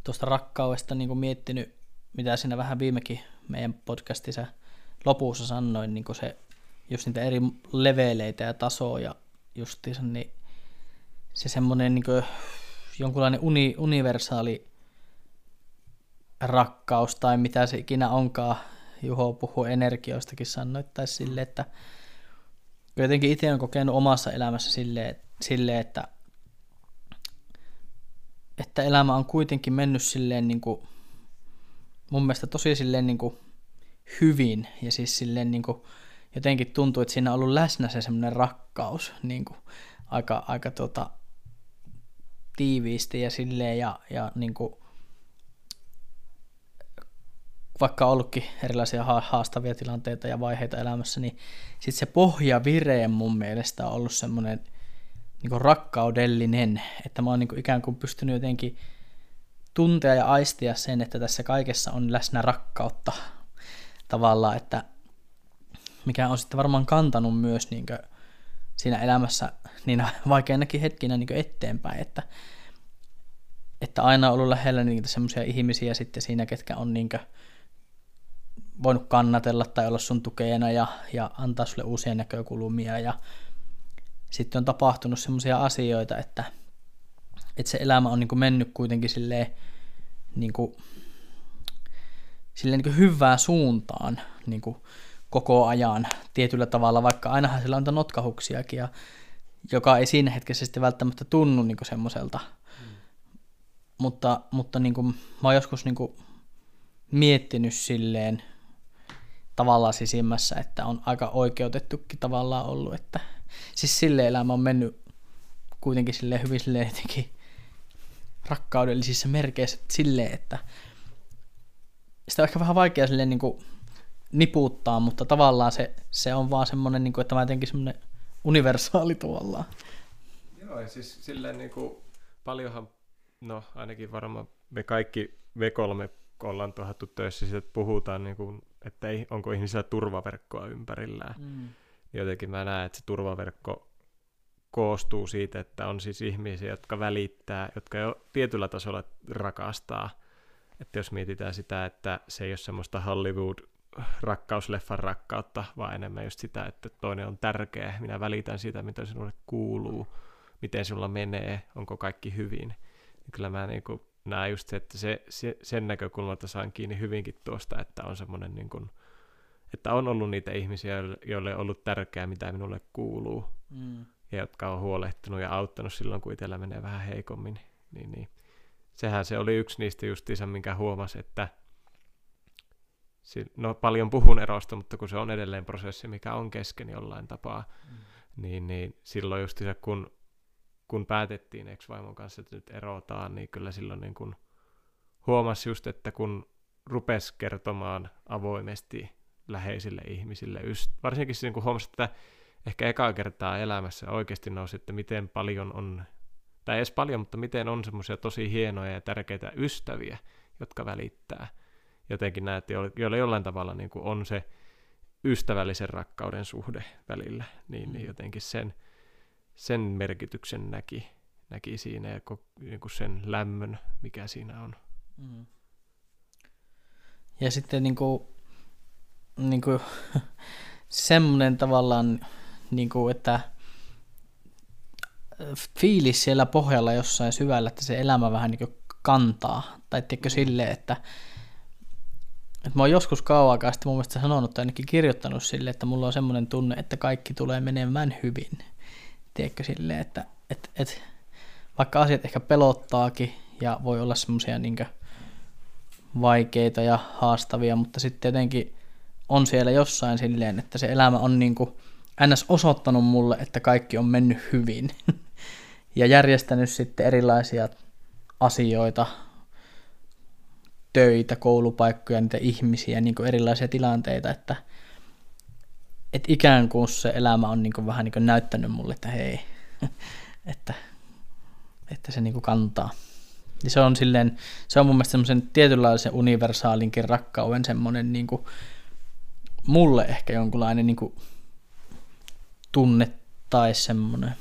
Speaker 3: Tuosta rakkaudesta niin miettinyt, mitä siinä vähän viimekin meidän podcastissa lopussa sanoin, niin se just niitä eri leveleitä ja tasoja justiinsa, niin se semmoinen niin jonkunlainen uni, universaali rakkaus tai mitä se ikinä onkaan, Juho puhuu energioistakin sanoittaisi sille, että jotenkin itse on kokenut omassa elämässä silleen, sille, että, että elämä on kuitenkin mennyt silleen niin kuin, mun mielestä tosi silleen niin kuin hyvin. Ja siis silleen niin kuin, jotenkin tuntuu, että siinä on ollut läsnä se semmoinen rakkaus niin kuin, aika, aika tota, tiiviisti ja silleen ja, ja niin kuin, vaikka ollutkin erilaisia haastavia tilanteita ja vaiheita elämässä, niin sitten se pohja vireen mun mielestä on ollut semmoinen niin rakkaudellinen, että mä oon niin ikään kuin pystynyt jotenkin tuntea ja aistia sen, että tässä kaikessa on läsnä rakkautta tavallaan, että mikä on sitten varmaan kantanut myös niin siinä elämässä niin (laughs) vaikeinakin hetkinä niin eteenpäin, että, että aina on ollut lähellä niitä semmoisia ihmisiä sitten siinä, ketkä on niin voinut kannatella tai olla sun tukena ja, ja antaa sulle uusia näkökulmia. Ja sitten on tapahtunut semmoisia asioita, että, että se elämä on niin mennyt kuitenkin silleen, niin kuin, silleen niin hyvään suuntaan niin kuin koko ajan tietyllä tavalla, vaikka ainahan sillä on notkahuksiakin, ja, joka ei siinä hetkessä sitten välttämättä tunnu niin semmoiselta. Mm. Mutta, mutta niin kuin, mä oon joskus niin kuin miettinyt silleen, tavallaan sisimmässä, että on aika oikeutettukin tavallaan ollut, että siis sille elämä on mennyt kuitenkin sille hyvin sille jotenkin rakkaudellisissa merkeissä silleen, että sitä on ehkä vähän vaikea silleen niin kuin niputtaa, mutta tavallaan se, se on vaan semmoinen, niin kuin, että mä jotenkin semmoinen universaali tavallaan.
Speaker 2: Joo, ja siis silleen niin kuin, paljonhan, no ainakin varmaan me kaikki me kolme ollaan tuohattu töissä, siitä, että puhutaan niin kuin että ei, onko ihmisillä turvaverkkoa ympärillään. Mm. Jotenkin mä näen, että se turvaverkko koostuu siitä, että on siis ihmisiä, jotka välittää, jotka jo tietyllä tasolla rakastaa. Että jos mietitään sitä, että se ei ole semmoista Hollywood rakkausleffan rakkautta, vaan enemmän just sitä, että toinen on tärkeä, minä välitän siitä, mitä sinulle kuuluu, miten sinulla menee, onko kaikki hyvin. Kyllä mä niin kuin näen just se, että se, se, sen näkökulmalta saan kiinni hyvinkin tuosta, että on semmoinen niin kuin, että on ollut niitä ihmisiä, joille on ollut tärkeää, mitä minulle kuuluu, mm. ja jotka on huolehtinut ja auttanut silloin, kun itsellä menee vähän heikommin. Niin, niin. Sehän se oli yksi niistä justiinsa, minkä huomasi, että no paljon puhun erosta, mutta kun se on edelleen prosessi, mikä on kesken jollain tapaa, mm. niin, niin silloin justiinsa kun kun päätettiin ex-vaimon kanssa, että nyt erotaan, niin kyllä silloin niin kun huomasi just, että kun rupesi kertomaan avoimesti läheisille ihmisille, varsinkin siinä kun huomasi, että ehkä ekaa kertaa elämässä oikeasti nousi, että miten paljon on, tai edes paljon, mutta miten on semmoisia tosi hienoja ja tärkeitä ystäviä, jotka välittää. Jotenkin näet, joilla jollain tavalla niin kuin on se ystävällisen rakkauden suhde välillä, niin, niin mm. jotenkin sen, sen merkityksen näki, näki siinä ja niin kuin sen lämmön, mikä siinä on. Mm.
Speaker 3: Ja sitten niin kuin, niin kuin, (laughs) semmoinen tavallaan, niin kuin, että fiilis siellä pohjalla jossain syvällä, että se elämä vähän niin kuin kantaa. Tai tiedätkö mm. silleen, että, että mä oon joskus kauan aikaa sitten mun mielestä sanonut tai ainakin kirjoittanut sille, että mulla on semmoinen tunne, että kaikki tulee menemään hyvin tiedätkö, silleen, että et, et, vaikka asiat ehkä pelottaakin ja voi olla semmoisia niin vaikeita ja haastavia, mutta sitten jotenkin on siellä jossain silleen, että se elämä on niin kuin ns. osoittanut mulle, että kaikki on mennyt hyvin (laughs) ja järjestänyt sitten erilaisia asioita, töitä, koulupaikkoja, niitä ihmisiä, niin kuin erilaisia tilanteita, että että ikään kuin se elämä on niin kuin vähän niin kuin näyttänyt mulle, että hei, (laughs) että että se niinku kantaa. Ja se on silleen, se on mun mielestä semmoisen tietynlaisen universaalinkin rakkauden semmoinen niinku, mulle ehkä jonkunlainen niinku, tunne tai semmoinen.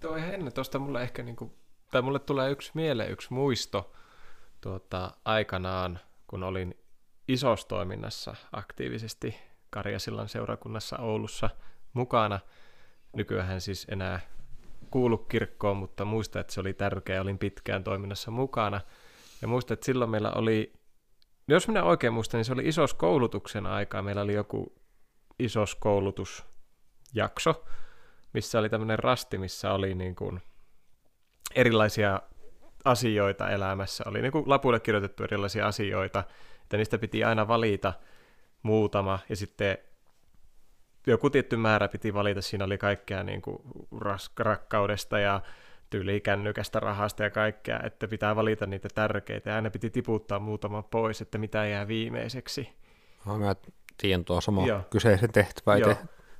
Speaker 2: Tuo ihan ennen tuosta mulle ehkä, niinku, tai mulle tulee yksi mieleen, yksi muisto tuota, aikanaan, kun olin isostoiminnassa aktiivisesti Karjasillan seurakunnassa Oulussa mukana. Nykyään siis enää kuulu kirkkoon, mutta muista, että se oli tärkeä, olin pitkään toiminnassa mukana. Ja muista, että silloin meillä oli, jos minä oikein muistan, niin se oli isos koulutuksen aikaa. Meillä oli joku isos koulutusjakso, missä oli tämmöinen rasti, missä oli niin kuin erilaisia asioita elämässä. Oli niin kuin lapuille kirjoitettu erilaisia asioita, että niistä piti aina valita muutama, ja sitten joku tietty määrä piti valita. Siinä oli kaikkea niin kuin ras- rakkaudesta ja tyylikännykästä rahasta ja kaikkea, että pitää valita niitä tärkeitä, ja aina piti tiputtaa muutama pois, että mitä jää viimeiseksi.
Speaker 1: No, mä tiedän tuo sama
Speaker 2: Joo.
Speaker 1: kyseisen tehtävä
Speaker 2: Joo,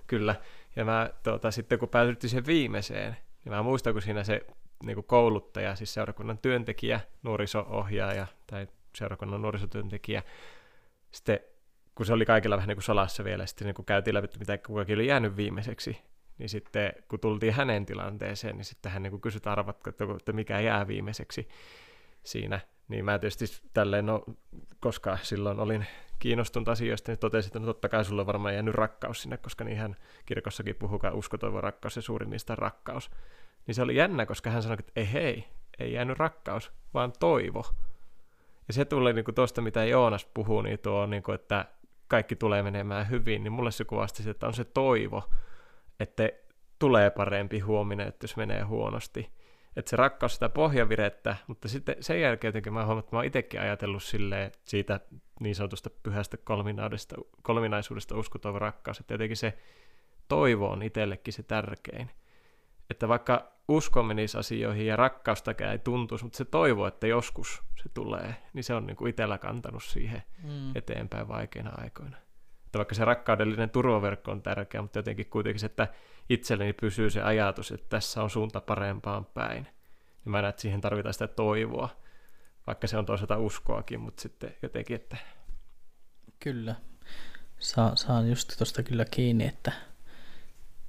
Speaker 2: kyllä. Ja mä tuota, sitten kun päädyttiin sen viimeiseen, niin mä muistan, kun siinä se niin kuin kouluttaja, siis seurakunnan työntekijä, nuoriso-ohjaaja tai seurakunnan nuorisotyöntekijä, sitten kun se oli kaikilla vähän niin kuin salassa vielä, sitten niin kun käytiin läpi, mitä kukakin oli jäänyt viimeiseksi, niin sitten kun tultiin hänen tilanteeseen, niin sitten hän niin kuin kysyi, että arvatko, että, mikä jää viimeiseksi siinä. Niin mä tietysti tälleen, no, koska silloin olin kiinnostunut asioista, niin totesin, että no totta kai sulla on varmaan jäänyt rakkaus sinne, koska niinhän kirkossakin puhukaan usko, toivo, rakkaus ja suurin niistä rakkaus. Niin se oli jännä, koska hän sanoi, että ei hei, ei jäänyt rakkaus, vaan toivo. Ja se tulee niin tuosta, mitä Joonas puhuu, niin tuo, niin kuin, että kaikki tulee menemään hyvin, niin mulle se kuvasti, että on se toivo, että tulee parempi huominen, että jos menee huonosti. Että se rakkaus sitä pohjavirettä, mutta sitten sen jälkeen jotenkin mä huomaan, että mä oon itsekin ajatellut silleen siitä niin sanotusta pyhästä kolminaisuudesta, kolminaisuudesta rakkaus, että jotenkin se toivo on itsellekin se tärkein. Että vaikka usko menisi asioihin ja rakkaustakaan ei tuntuisi, mutta se toivo, että joskus se tulee, niin se on niin kuin itsellä kantanut siihen
Speaker 3: Mm.
Speaker 2: eteenpäin vaikeina aikoina. Että vaikka se rakkaudellinen turvaverkko on tärkeä, mutta jotenkin kuitenkin se, että itselleni pysyy se ajatus, että tässä on suunta parempaan päin. Niin mä näen, että siihen tarvitaan sitä toivoa, vaikka se on toisaalta uskoakin, mutta sitten jotenkin, että
Speaker 3: Kyllä. Saa, saan just tuosta kyllä kiinni, että,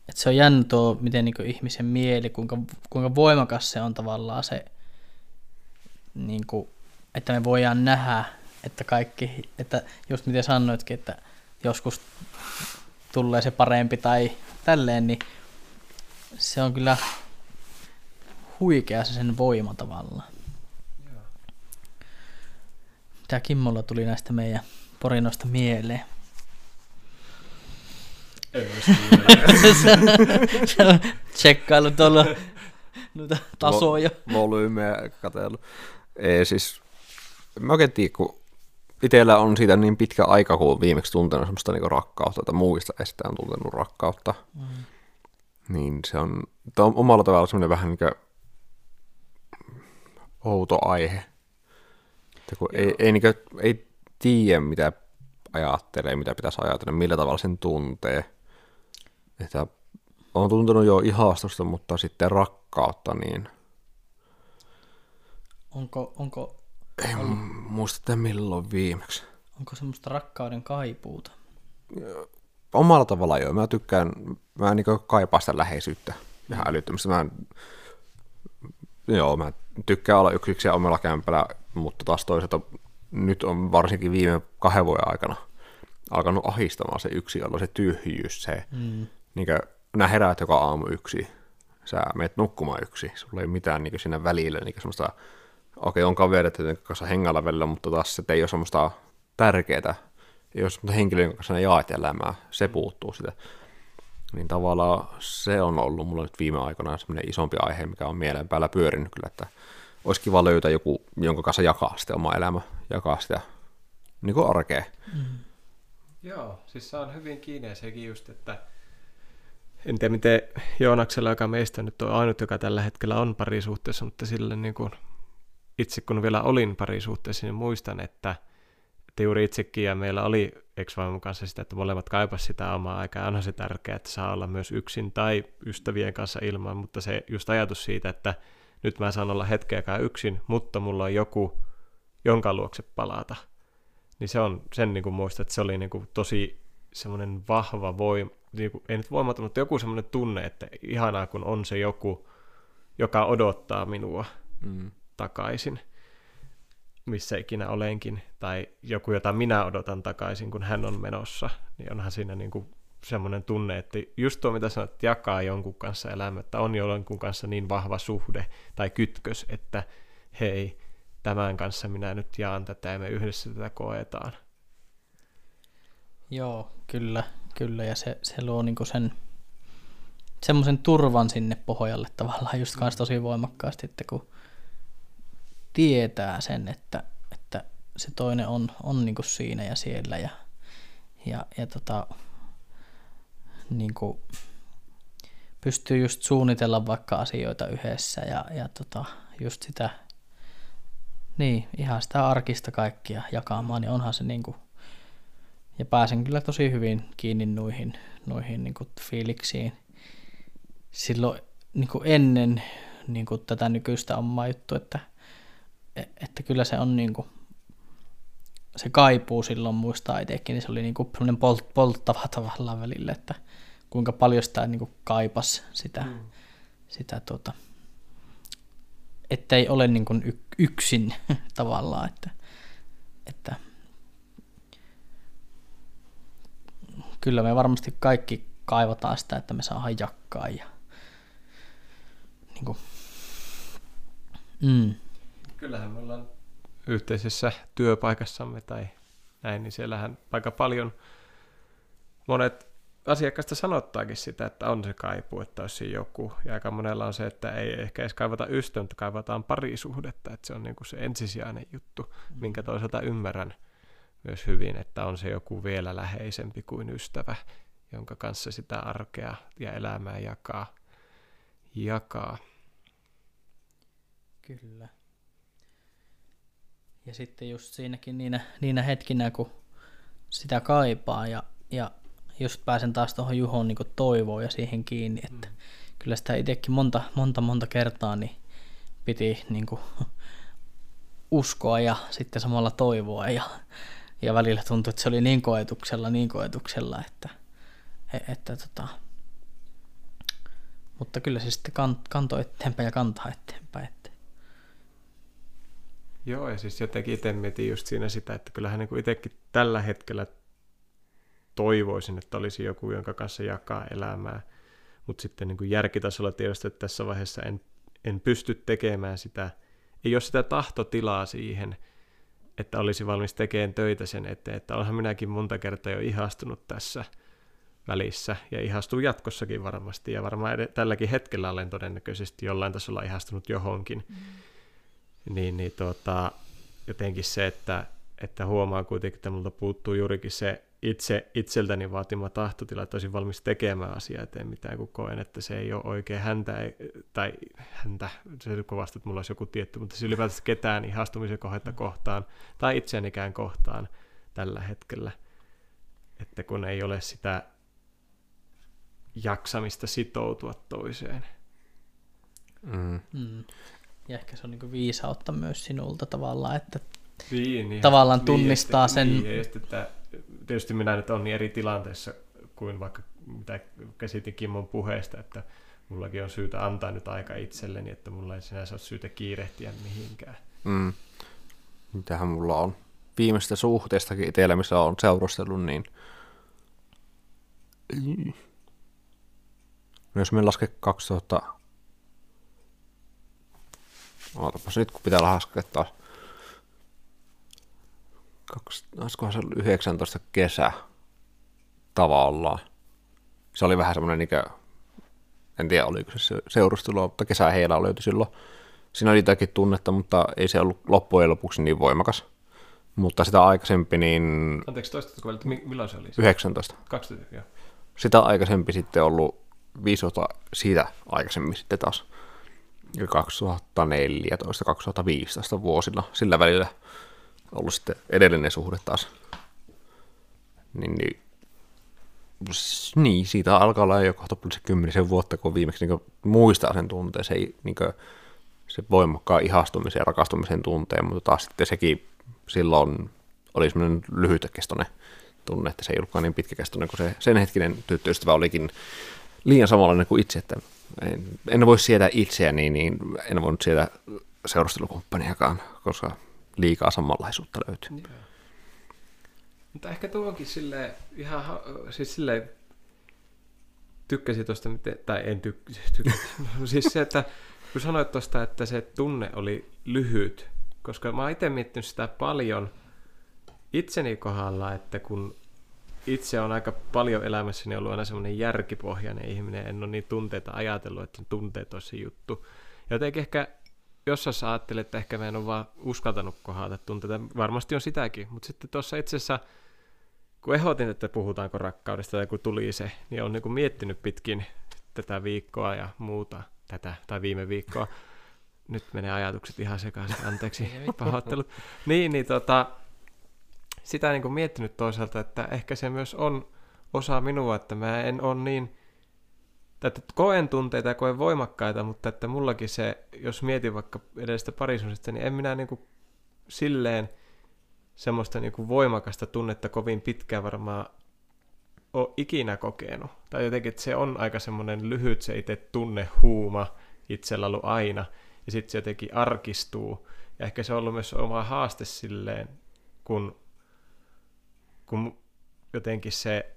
Speaker 3: että se on jännä tuo, miten niin ihmisen mieli, kuinka, kuinka voimakas se on tavallaan se, niin kuin, että me voidaan nähdä, että kaikki, että just miten sanoitkin, että joskus tulee se parempi tai tälleen, niin se on kyllä huikea se sen voima tavallaan. Mitä Kimmolla tuli näistä meidän porinoista mieleen? Se on tsekkailu tuolla noita tasoja.
Speaker 1: volyymeja katsellut. Ei siis, mä oikein tiedä, kun itsellä on siitä niin pitkä aika, kun on viimeksi tuntenut semmoista niinku rakkautta, tai muista estään tuntenut rakkautta. Mm. Niin se on, tää on omalla tavalla semmoinen vähän niin outo aihe. Että kun ei, ei, niin ei tiedä, mitä ajattelee, mitä pitäisi ajatella, millä tavalla sen tuntee. Että on tuntenut jo ihastusta, mutta sitten rakkautta, niin
Speaker 3: Onko, onko,
Speaker 1: ei muista, että milloin viimeksi.
Speaker 3: onko semmoista rakkauden kaipuuta?
Speaker 1: Omalla tavalla joo. Mä tykkään, mä niin kaipaan sitä läheisyyttä ihan älyttömästi. Mä, joo, mä tykkään olla yksin omalla kämpällä, mutta taas toisaalta nyt on varsinkin viime kahden vuoden aikana alkanut ahistamaan se yksi olo, se tyhjyys, se, mm. Niin kuin, nää heräät joka aamu yksi, sä menet nukkumaan yksi, sulla ei mitään niin siinä välillä niin semmoista, okei, on kaverit, joiden kanssa hengalla välillä, mutta taas se ei ole semmoista tärkeää, ei ole semmoista henkilöä, jonka kanssa ne jaat elämää, se puuttuu sitä. Niin tavallaan se on ollut mulla nyt viime aikoina semmoinen isompi aihe, mikä on mieleen päällä pyörinyt kyllä, että olisi kiva löytää joku, jonka kanssa jakaa sitä omaa elämää, jakaa sitä niin kuin arkea.
Speaker 2: Joo, siis saan hyvin kiinni sekin just, että en tiedä miten Joonaksella, joka meistä nyt on ainut, joka tällä hetkellä on parisuhteessa, mutta sille niin kuin, itse kun vielä olin parisuhteessa, niin muistan, että, että juuri itsekin ja meillä oli ex kanssa sitä, että molemmat kaipas sitä omaa aikaa. Onhan se tärkeää, että saa olla myös yksin tai ystävien kanssa ilman, mutta se just ajatus siitä, että nyt mä saan olla hetkeäkään yksin, mutta mulla on joku, jonka luokse palata. Niin se on sen niin kuin muista, että se oli niin kuin tosi semmoinen vahva voima, niin kuin, ei nyt voimaton, mutta joku semmoinen tunne, että ihanaa kun on se joku, joka odottaa minua
Speaker 1: Mm.
Speaker 2: takaisin, missä ikinä olenkin, tai joku, jota minä odotan takaisin, kun hän on menossa, niin onhan siinä niin kuin semmoinen tunne, että just tuo, mitä sanot, että jakaa jonkun kanssa elämä, että on jonkun kanssa niin vahva suhde tai kytkös, että hei, tämän kanssa minä nyt jaan tätä ja me yhdessä tätä koetaan.
Speaker 3: Joo, kyllä, kyllä. Ja se, se luo niinku sen semmoisen turvan sinne pohjalle tavallaan just kanssa tosi voimakkaasti, että kun tietää sen, että, että se toinen on, on niinku siinä ja siellä ja, ja, ja tota, niinku, pystyy just suunnitella vaikka asioita yhdessä ja, ja tota, just sitä, niin ihan sitä arkista kaikkia jakamaan, niin onhan se niinku, ja pääsen kyllä tosi hyvin kiinni noihin, noihin niin kuin fiiliksiin. Silloin niin kuin ennen niin kuin tätä nykyistä omaa juttu, että, että kyllä se on niin kuin, se kaipuu silloin muistaa itsekin, niin se oli niin kuin polt, polttava (laughs) tavallaan välillä, että kuinka paljon sitä niin kuin kaipas sitä, mm. sitä tuota, että ei ole niin kuin yksin (laughs) tavallaan, että, että kyllä me varmasti kaikki kaivataan sitä, että me saadaan jakkaa ja niin kuin, mm,
Speaker 2: Kyllähän me ollaan yhteisessä työpaikassamme tai näin, niin siellähän aika paljon monet asiakkaista sanottaakin sitä, että on se kaipu, että olisi joku. Ja aika monella on se, että ei ehkä edes kaivata ystävää, mutta kaivataan parisuhdetta, että se on niin kuin se ensisijainen juttu, minkä toisaalta ymmärrän myös hyvin, että on se joku vielä läheisempi kuin ystävä, jonka kanssa sitä arkea ja elämää jakaa. jakaa.
Speaker 3: Kyllä. Ja sitten just siinäkin niinä, niinä hetkinä, kun sitä kaipaa ja, ja just pääsen taas tuohon Juhon niin toivoon ja siihen kiinni, että mm. kyllä sitä itsekin monta, monta, monta kertaa niin piti niin kuin, (laughs) uskoa ja sitten samalla toivoa ja, ja välillä tuntui, että se oli niin koetuksella, niin koetuksella, että, e, että tota, mutta kyllä se sitten kantoi eteenpäin ja kantaa eteenpäin. Että.
Speaker 2: Joo, ja siis jotenkin itse mietin just siinä sitä, että kyllähän niin itsekin tällä hetkellä toivoisin, että olisi joku, jonka kanssa jakaa elämää, mutta sitten niin kuin järkitasolla tietysti, että tässä vaiheessa en, en pysty tekemään sitä, ei ole sitä tahtotilaa siihen, että olisi valmis tekemään töitä sen eteen, että onhan minäkin monta kertaa jo ihastunut tässä välissä ja ihastuu jatkossakin varmasti ja varmaan ed- tälläkin hetkellä olen todennäköisesti jollain tasolla ihastunut johonkin. Mm. Niin, niin tuota, jotenkin se, että, että huomaa kuitenkin, että multa puuttuu juurikin se itse itseltäni vaatima tahtotila, että olisin valmis tekemään asiaa eteen mitään, kun koen, että se ei ole oikein häntä, tai häntä, se on kovasti, että mulla olisi joku tietty, mutta se ylipäätään ketään ihastumisen kohdetta kohtaan, tai itseänikään kohtaan tällä hetkellä, että kun ei ole sitä jaksamista sitoutua toiseen.
Speaker 3: Mm. Mm. Ja ehkä se on niin viisautta myös sinulta tavallaan, että
Speaker 2: niin,
Speaker 3: niin, tavallaan tunnistaa
Speaker 2: niin,
Speaker 3: sen...
Speaker 2: Niin, että tietysti minä nyt olen niin eri tilanteessa kuin vaikka mitä käsitin Kimmon puheesta, että mullakin on syytä antaa nyt aika itselleni, että mulla ei sinänsä ole syytä kiirehtiä mihinkään.
Speaker 1: Mm. Mitähän mulla on viimeistä suhteestakin itsellä, missä on seurustellut, niin jos me laske 2000 Ootapas nyt, kun pitää laskea taas olisikohan se 19 kesä tavallaan. Se oli vähän semmoinen, niin en tiedä oliko se seurustelu, mutta kesä heillä löytyi silloin. Siinä oli jotakin tunnetta, mutta ei se ollut loppujen lopuksi niin voimakas. Mutta sitä aikaisempi, niin...
Speaker 2: Anteeksi, toistatko milloin se oli?
Speaker 1: 19.
Speaker 2: 20, joo.
Speaker 1: Sitä aikaisempi sitten ollut viisi vuotta siitä aikaisemmin sitten taas 2014-2015 vuosilla sillä välillä ollut sitten edellinen suhde taas. Niin, niin, niin siitä alkaa olla jo kohta se kymmenisen vuotta, kun viimeksi niin muistaa sen tunteen. Se niin kuin, se voimakkaan ihastumisen ja rakastumisen tunteen, mutta taas sitten sekin silloin oli semmoinen lyhytkestoinen tunne, että se ei ollutkaan niin pitkäkestoinen kuin se sen hetkinen tyttöystävä olikin liian samanlainen kuin itse, että en, en voi sietää itseäni, niin en voinut sietää seurustelukumppaniakaan, koska liikaa samanlaisuutta löytyy. Joo.
Speaker 2: Mutta ehkä tuo onkin silleen, ihan, siis silleen, tykkäsin tuosta, tai en tykkäsi, (laughs) tykkäsi. siis se, että kun sanoit tuosta, että se tunne oli lyhyt, koska mä oon itse miettinyt sitä paljon itseni kohdalla, että kun itse on aika paljon elämässäni ollut aina semmoinen järkipohjainen ihminen, en ole niin tunteita ajatellut, että tunteet olisi juttu. Jotenkin ehkä jossain ajattelin, että ehkä mä en ole vaan uskaltanut kohdata tunteita, varmasti on sitäkin, mutta sitten tuossa itse asiassa, kun ehdotin, että puhutaanko rakkaudesta tai kun tuli se, niin on niin miettinyt pitkin tätä viikkoa ja muuta, tätä tai viime viikkoa. (laughs) Nyt menee ajatukset ihan sekaisin, anteeksi, (laughs) pahoittelut. Niin, niin tota, sitä niin kuin miettinyt toisaalta, että ehkä se myös on osa minua, että mä en ole niin, että koen tunteita ja koen voimakkaita, mutta että mullakin se, jos mietin vaikka edellistä parisuudesta, niin en minä niin kuin silleen semmoista niin kuin voimakasta tunnetta kovin pitkään varmaan ole ikinä kokenut. Tai jotenkin, että se on aika semmoinen lyhyt se itse tunnehuuma itsellä ollut aina, ja sitten se jotenkin arkistuu. Ja ehkä se on ollut myös oma haaste silleen, kun kun jotenkin se,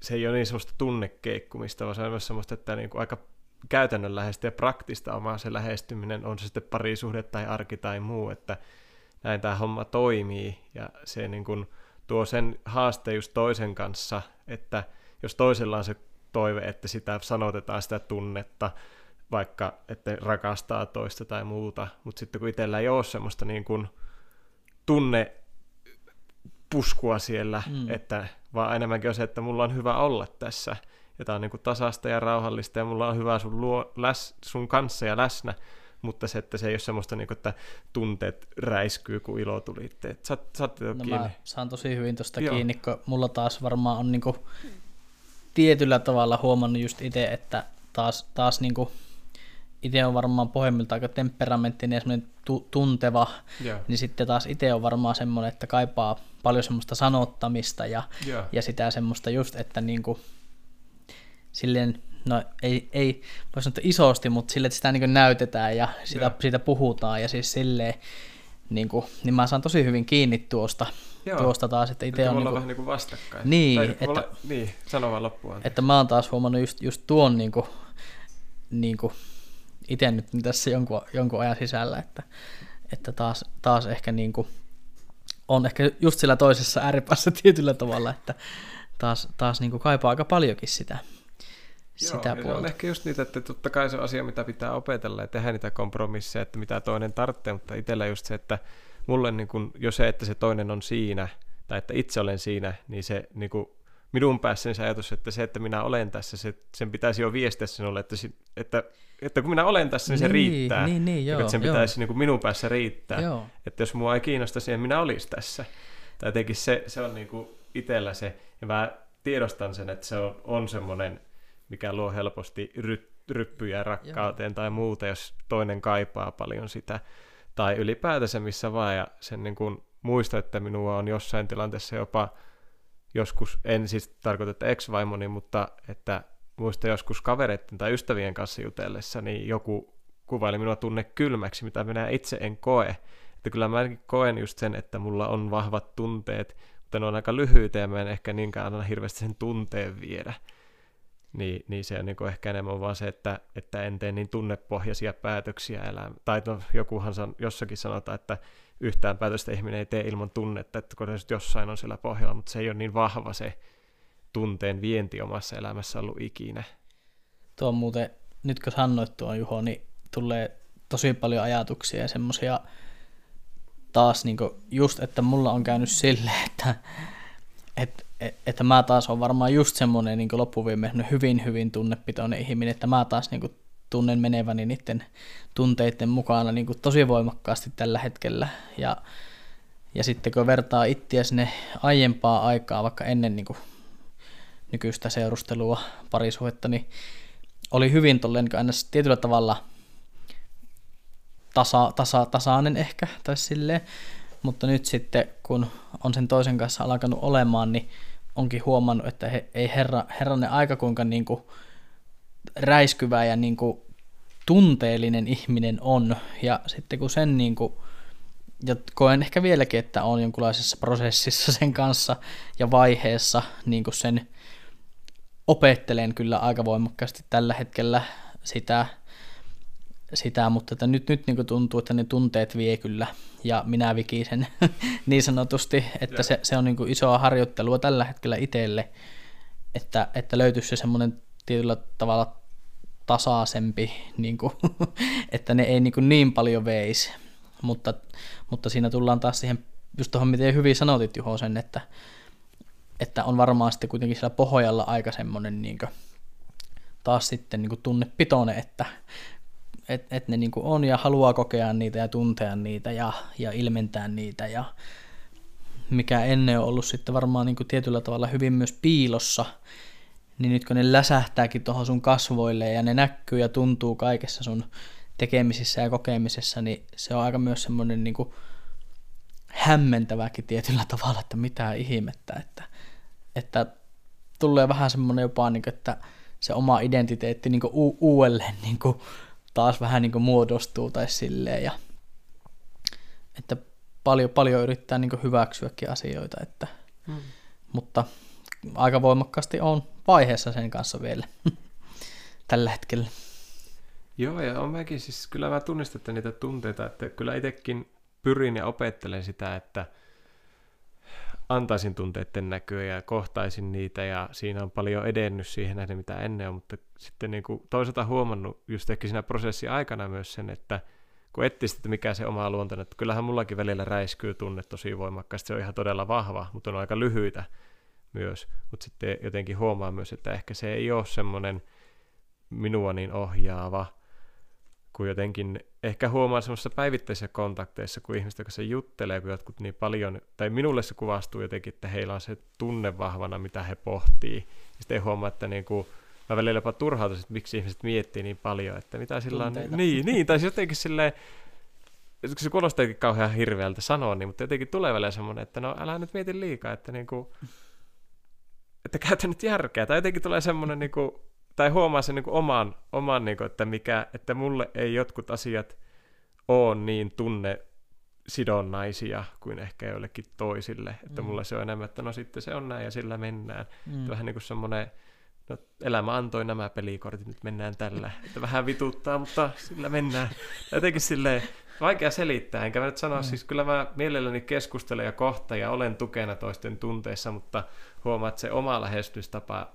Speaker 2: se ei ole niin semmoista tunnekeikkumista, vaan se on myös semmoista, että niin kuin aika käytännönläheistä ja praktista omaa se lähestyminen, on se sitten parisuhde tai arki tai muu, että näin tämä homma toimii ja se niin kuin tuo sen haasteen just toisen kanssa, että jos toisella on se toive, että sitä sanotetaan sitä tunnetta, vaikka että rakastaa toista tai muuta, mutta sitten kun itsellä ei ole semmoista niin kuin tunne puskua siellä, mm. että vaan enemmänkin on se, että mulla on hyvä olla tässä. Ja tää on niin kuin tasasta ja rauhallista ja mulla on hyvä sun, luo, läs, sun kanssa ja läsnä. Mutta se, että se ei ole semmoista, niin kuin, että tunteet räiskyy, kun ilo tuli. Sä, sä no kiinni. mä
Speaker 3: saan tosi hyvin tuosta kiinni, kun mulla taas varmaan on niin kuin, tietyllä tavalla huomannut just itse, että taas, taas niin kuin, itse on varmaan pohjimmilta aika temperamenttinen ja semmoinen tu- tunteva, yeah. niin sitten taas itse on varmaan semmoinen, että kaipaa paljon semmoista sanottamista ja, yeah. ja sitä semmoista just, että niin kuin, silleen, no ei, ei voi sanoa isosti, mutta sille, että sitä niin näytetään ja sitä, yeah. siitä puhutaan ja siis silleen, niin, kuin, niin mä saan tosi hyvin kiinni tuosta, Joo. tuosta taas, että itse on...
Speaker 2: Niin kuin, vähän niin kuin vastakkain.
Speaker 3: Niin,
Speaker 2: tai,
Speaker 3: että,
Speaker 2: olla, niin, sano vaan loppuun.
Speaker 3: Että mä oon taas huomannut just, just tuon niin kuin, niin kuin, itse nyt tässä jonkun, jonkun ajan sisällä, että, että taas, taas ehkä niin kuin, on ehkä just sillä toisessa ääripäässä (laughs) tietyllä tavalla, että taas, taas niin kuin kaipaa aika paljonkin sitä,
Speaker 2: Joo, sitä puolta. on ehkä just niitä, että totta kai se on asia, mitä pitää opetella ja tehdä niitä kompromisseja, että mitä toinen tarvitsee, mutta itsellä just se, että mulle niin kuin, jo se, että se toinen on siinä, tai että itse olen siinä, niin se niin kuin, minun päässäni se ajatus, että se, että minä olen tässä, se, sen pitäisi jo viestiä sinulle, että, että että kun minä olen tässä, niin se niin, riittää.
Speaker 3: Niin, niin, joo,
Speaker 2: että sen joo. pitäisi niin kuin minun päässä riittää. Joo. Että jos mua ei kiinnosta siihen, minä olisi tässä. Tai jotenkin se, se on niin kuin itsellä se, ja mä tiedostan sen, että se on, on semmoinen, mikä luo helposti ry, ryppyjä rakkauteen joo. tai muuta, jos toinen kaipaa paljon sitä. Tai ylipäätänsä missä vaan, ja sen niin kuin muista, että minua on jossain tilanteessa jopa joskus, en siis tarkoita, että ex-vaimoni, mutta että muista joskus kavereiden tai ystävien kanssa jutellessa, niin joku kuvaili minua tunne kylmäksi, mitä minä itse en koe. Että kyllä mä koen just sen, että mulla on vahvat tunteet, mutta ne on aika lyhyitä ja mä en ehkä niinkään anna hirveästi sen tunteen viedä. Niin, niin se on niin ehkä enemmän vaan se, että, että en tee niin tunnepohjaisia päätöksiä elämään. Tai no, jokuhan san, jossakin sanotaan, että yhtään päätöstä ihminen ei tee ilman tunnetta, että kun se jossain on siellä pohjalla, mutta se ei ole niin vahva se tunteen vienti omassa elämässä ollut ikinä.
Speaker 3: Tuo on muuten, nyt kun sanoit tuon Juho, niin tulee tosi paljon ajatuksia ja semmoisia taas niin just, että mulla on käynyt sille, (laughs) että, että, että mä taas on varmaan just semmoinen niin loppuviimeinen hyvin, hyvin tunnepitoinen ihminen, että mä taas niin tunnen meneväni niiden tunteiden mukana niin tosi voimakkaasti tällä hetkellä. Ja, ja sitten kun vertaa ittiä sinne aiempaa aikaa, vaikka ennen niin nykyistä seurustelua, parisuhetta, niin oli hyvin tolleen niin tietyllä tavalla tasa, tasa, tasainen ehkä, tai silleen. Mutta nyt sitten, kun on sen toisen kanssa alkanut olemaan, niin onkin huomannut, että he, ei herra, herranen aika kuinka niin kuin räiskyvä ja niin kuin tunteellinen ihminen on. Ja sitten kun sen niin kuin, ja koen ehkä vieläkin, että on jonkunlaisessa prosessissa (laughs) sen kanssa ja vaiheessa niin kuin sen opettelen kyllä aika voimakkaasti tällä hetkellä sitä, sitä mutta että nyt, nyt niin tuntuu, että ne tunteet vie kyllä ja minä vikisen (laughs) niin sanotusti, että se, se on niin isoa harjoittelua tällä hetkellä itselle, että, että löytyisi se semmoinen tietyllä tavalla tasaisempi, niin kuin, (laughs) että ne ei niin, kuin niin paljon veisi, mutta, mutta siinä tullaan taas siihen, just tuohon miten hyvin sanotit Juho sen, että, että on varmaan sitten kuitenkin siellä pohjalla aika semmoinen niin kuin, taas sitten niin kuin tunnepitoinen, että et, et ne niin kuin on ja haluaa kokea niitä ja tuntea niitä ja, ja ilmentää niitä ja mikä ennen on ollut sitten varmaan niin kuin tietyllä tavalla hyvin myös piilossa, niin nyt kun ne läsähtääkin tuohon sun kasvoille ja ne näkyy ja tuntuu kaikessa sun tekemisissä ja kokemisessa, niin se on aika myös semmoinen niin kuin hämmentäväkin tietyllä tavalla, että mitä ihmettä, että, että tulee vähän semmoinen jopa, niin kuin, että se oma identiteetti niin kuin u- uudelleen niin kuin taas vähän niin kuin muodostuu tai silleen, ja että paljon, paljon yrittää niin kuin hyväksyäkin asioita, että, hmm. mutta aika voimakkaasti on vaiheessa sen kanssa vielä (laughs) tällä hetkellä.
Speaker 2: Joo, ja on mäkin siis, kyllä mä tunnistan niitä tunteita, että kyllä itsekin pyrin ja opettelen sitä, että antaisin tunteiden näkyä ja kohtaisin niitä, ja siinä on paljon edennyt siihen nähden, mitä ennen on, mutta sitten niin kuin toisaalta huomannut just ehkä siinä prosessin aikana myös sen, että kun etsii että mikä se oma luonto, että kyllähän mullakin välillä räiskyy tunne tosi voimakkaasti, se on ihan todella vahva, mutta on aika lyhyitä myös, mutta sitten jotenkin huomaa myös, että ehkä se ei ole semmoinen minua niin ohjaava, kun jotenkin ehkä huomaa semmoisissa päivittäisissä kontakteissa, kun ihmisten kanssa juttelee, kun jotkut niin paljon, tai minulle se kuvastuu jotenkin, että heillä on se tunne vahvana, mitä he pohtii. Ja sitten huomaa, että niin kuin, mä välillä jopa turhautuisin, että miksi ihmiset miettii niin paljon, että mitä sillä on. Niin, niin, tai jotenkin silleen, se kuulostaakin kauhean hirveältä sanoa, niin, mutta jotenkin tulee välillä semmoinen, että no älä nyt mieti liikaa, että niin kuin, että käytä nyt järkeä. Tai jotenkin tulee semmoinen, niin kuin, tai huomaa sen niin kuin oman, oman niin kuin, että, mikä, että mulle ei jotkut asiat ole niin tunne sidonnaisia kuin ehkä joillekin toisille. Että mm. mulle se on enemmän, että no sitten se on näin ja sillä mennään. Mm. Vähän niin kuin semmoinen, no elämä antoi nämä pelikortit, nyt mennään tällä. (laughs) Että vähän vituttaa, mutta sillä mennään. Jotenkin silleen, vaikea selittää, enkä mä nyt sano, mm. siis kyllä mä mielelläni keskustelen ja kohta ja olen tukena toisten tunteissa, mutta huomaa, että se oma lähestystapa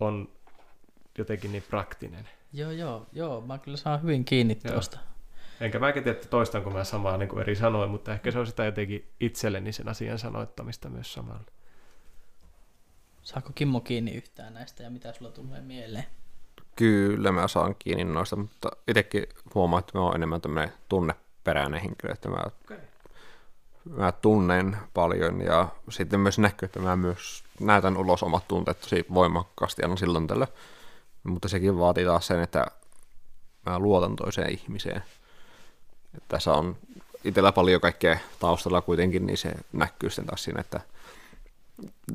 Speaker 2: on jotenkin niin praktinen.
Speaker 3: Joo, joo, joo, mä kyllä saan hyvin kiinni tuosta.
Speaker 2: Enkä mäkin tiedä, että toistanko mä samaa niin kuin eri sanoin, mutta ehkä se on sitä jotenkin itselleni sen asian sanoittamista myös samalla.
Speaker 3: Saako Kimmo kiinni yhtään näistä ja mitä sulla tulee mieleen?
Speaker 1: Kyllä mä saan kiinni noista, mutta itsekin huomaan, että mä oon enemmän tämmöinen tunneperäinen henkilö, että mä, okay. mä tunnen paljon ja sitten myös näkyy, että mä myös näytän ulos omat tunteet tosi voimakkaasti aina silloin tällä. Mutta sekin vaatii taas sen, että mä luotan toiseen ihmiseen. Että tässä on itsellä paljon kaikkea taustalla kuitenkin, niin se näkyy sitten taas siinä, että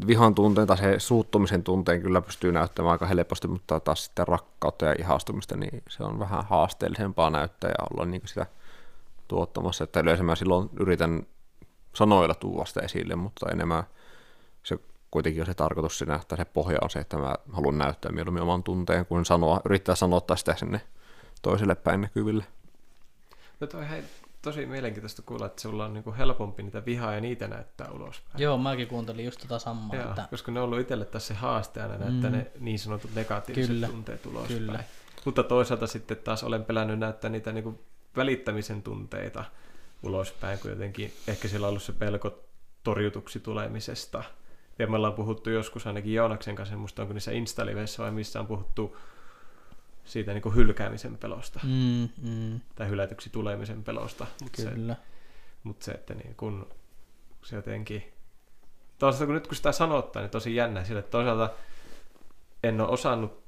Speaker 1: vihan tunteen tai se suuttumisen tunteen kyllä pystyy näyttämään aika helposti, mutta taas sitten rakkautta ja ihastumista, niin se on vähän haasteellisempaa näyttää ja olla niin sitä tuottamassa, että yleensä mä silloin yritän sanoilla tuua sitä esille, mutta enemmän se kuitenkin on se tarkoitus siinä, että se pohja on se, että mä haluan näyttää mieluummin oman tunteen, kuin sanoa, yrittää sanottaa sitä sinne toiselle päin näkyville.
Speaker 2: No toi hei, tosi mielenkiintoista kuulla, että sulla on niinku helpompi niitä vihaa ja niitä näyttää ulospäin.
Speaker 3: Joo, mäkin kuuntelin just tota samaa.
Speaker 2: Joo, että... Koska ne on ollut itselle tässä se haaste aina näyttää mm. ne niin sanotut negatiiviset Kyllä. tunteet ulospäin. Kyllä. Mutta toisaalta sitten taas olen pelännyt näyttää niitä niinku välittämisen tunteita ulospäin, kun jotenkin ehkä siellä on ollut se pelko torjutuksi tulemisesta. Ja me ollaan puhuttu joskus ainakin Joonaksen kanssa, musta onko niissä insta vai missä on puhuttu siitä niin kuin hylkäämisen pelosta. Mm, mm. Tai hylätyksi tulemisen pelosta. Mutta
Speaker 3: Kyllä.
Speaker 2: Se, mutta se, että niin kun se jotenkin... Toisaalta kun nyt kun sitä sanottaa, niin tosi jännä sille, että toisaalta en ole osannut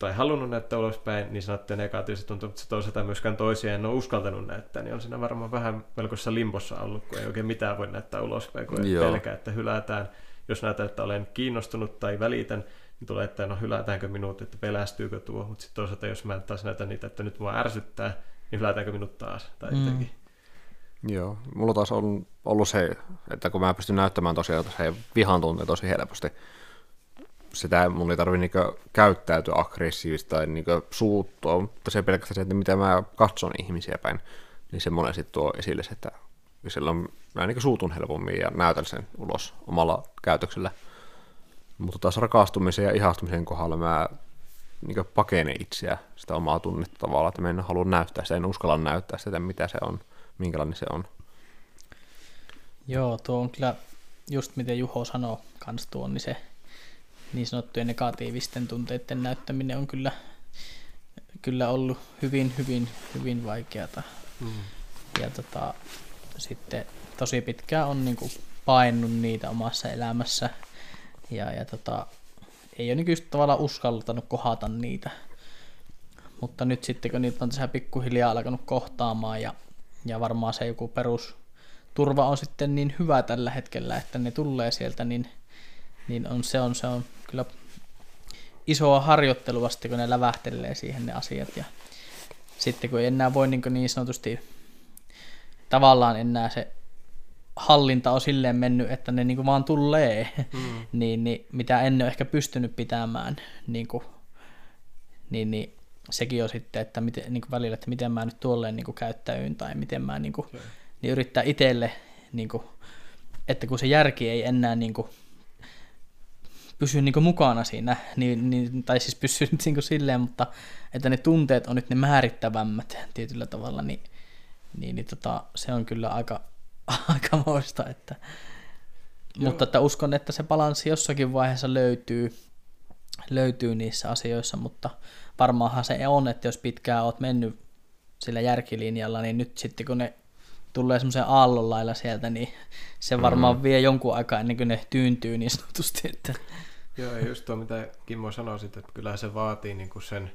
Speaker 2: tai halunnut näyttää ulospäin, niin sanottiin negatiivisesti tuntuu, mutta se toisaalta myöskään toisia en ole uskaltanut näyttää, niin on siinä varmaan vähän melkoisessa limbossa ollut, kun ei oikein mitään voi näyttää ulospäin, kun ei pelkää, että hylätään. Jos näytän, että olen kiinnostunut tai välitän, niin tulee, että no hylätäänkö minut, että pelästyykö tuo, mutta sitten toisaalta jos mä taas näytän niitä, että nyt mua ärsyttää, niin hylätäänkö minut taas, tai mm. jotenkin.
Speaker 1: Joo, mulla taas on ollut se, että kun mä pystyn näyttämään tosiaan se vihan tunteen tosi helposti, sitä mun ei tarvitse niinku käyttäytyä aggressiivisesti tai niinku suuttua, mutta se pelkästään se, että mitä mä katson ihmisiä päin, niin se monen sitten tuo esille se, että silloin mä niinku suutun helpommin ja näytän sen ulos omalla käytöksellä. Mutta taas rakastumisen ja ihastumisen kohdalla mä niin pakenen itseä, sitä omaa tunnetta tavallaan, että mä en halua näyttää sitä, en uskalla näyttää sitä, mitä se on, minkälainen se on.
Speaker 3: Joo, tuo on kyllä just miten Juho sanoi kans tuon, niin se niin sanottujen negatiivisten tunteiden näyttäminen on kyllä, kyllä ollut hyvin, hyvin, hyvin vaikeata. Mm. Ja tota, sitten tosi pitkään on niin kuin painut niitä omassa elämässä ja, ja tota, ei ole niin tavallaan uskaltanut kohata niitä. Mutta nyt sitten kun niitä on tässä pikkuhiljaa alkanut kohtaamaan ja, ja varmaan se joku perusturva on sitten niin hyvä tällä hetkellä, että ne tulee sieltä, niin, niin on, se, on, se on kyllä isoa harjoittelua sitten, kun ne lävähtelee siihen ne asiat. Ja sitten kun ei enää voi niin, niin sanotusti tavallaan enää se hallinta on silleen mennyt, että ne niin vaan tulee, mm. (laughs) niin, niin, mitä en ole ehkä pystynyt pitämään, niin, kuin, niin, niin sekin on sitten, että miten, niin kuin välillä, että miten mä nyt tuolleen niin käyttäyyn tai miten mä niin kuin, niin yrittää itselle, niin kuin, että kun se järki ei enää niin kuin, pysy niin mukana siinä, niin, niin, tai siis pysyy nyt (laughs) niin silleen, mutta että ne tunteet on nyt ne määrittävämmät tietyllä tavalla, niin, niin, niin tota, se on kyllä aika, (laughs) aika moista, että, mutta että uskon, että se balanssi jossakin vaiheessa löytyy, löytyy niissä asioissa, mutta varmaanhan se on, että jos pitkään oot mennyt sillä järkilinjalla, niin nyt sitten kun ne tulee semmoisen aallon lailla sieltä, niin se varmaan mm. vie jonkun aikaa ennen kuin ne tyyntyy niin sanotusti. Että...
Speaker 2: Joo, ja just tuo mitä Kimmo sanoi, että kyllä se vaatii niin kuin sen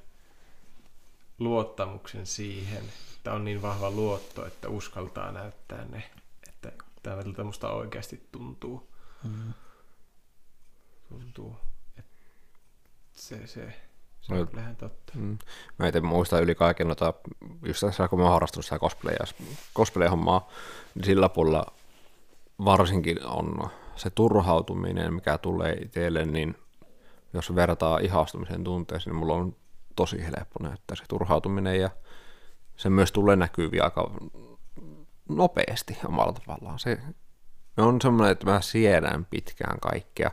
Speaker 2: luottamuksen siihen, että on niin vahva luotto, että uskaltaa näyttää ne, että tämä musta oikeasti tuntuu. Mm. Tuntuu, että se, se, se on kyllähän totta. Mm.
Speaker 1: Mä itse muistan yli kaiken noita, just tässä kun mä oon harrastunut sitä cosplay-hommaa, niin sillä puolella varsinkin on se turhautuminen, mikä tulee itselle, niin jos vertaa ihastumisen tunteeseen, niin mulla on tosi helppo näyttää se turhautuminen ja se myös tulee näkyviä aika nopeasti omalla tavallaan. Se on semmoinen, että mä siedän pitkään kaikkea,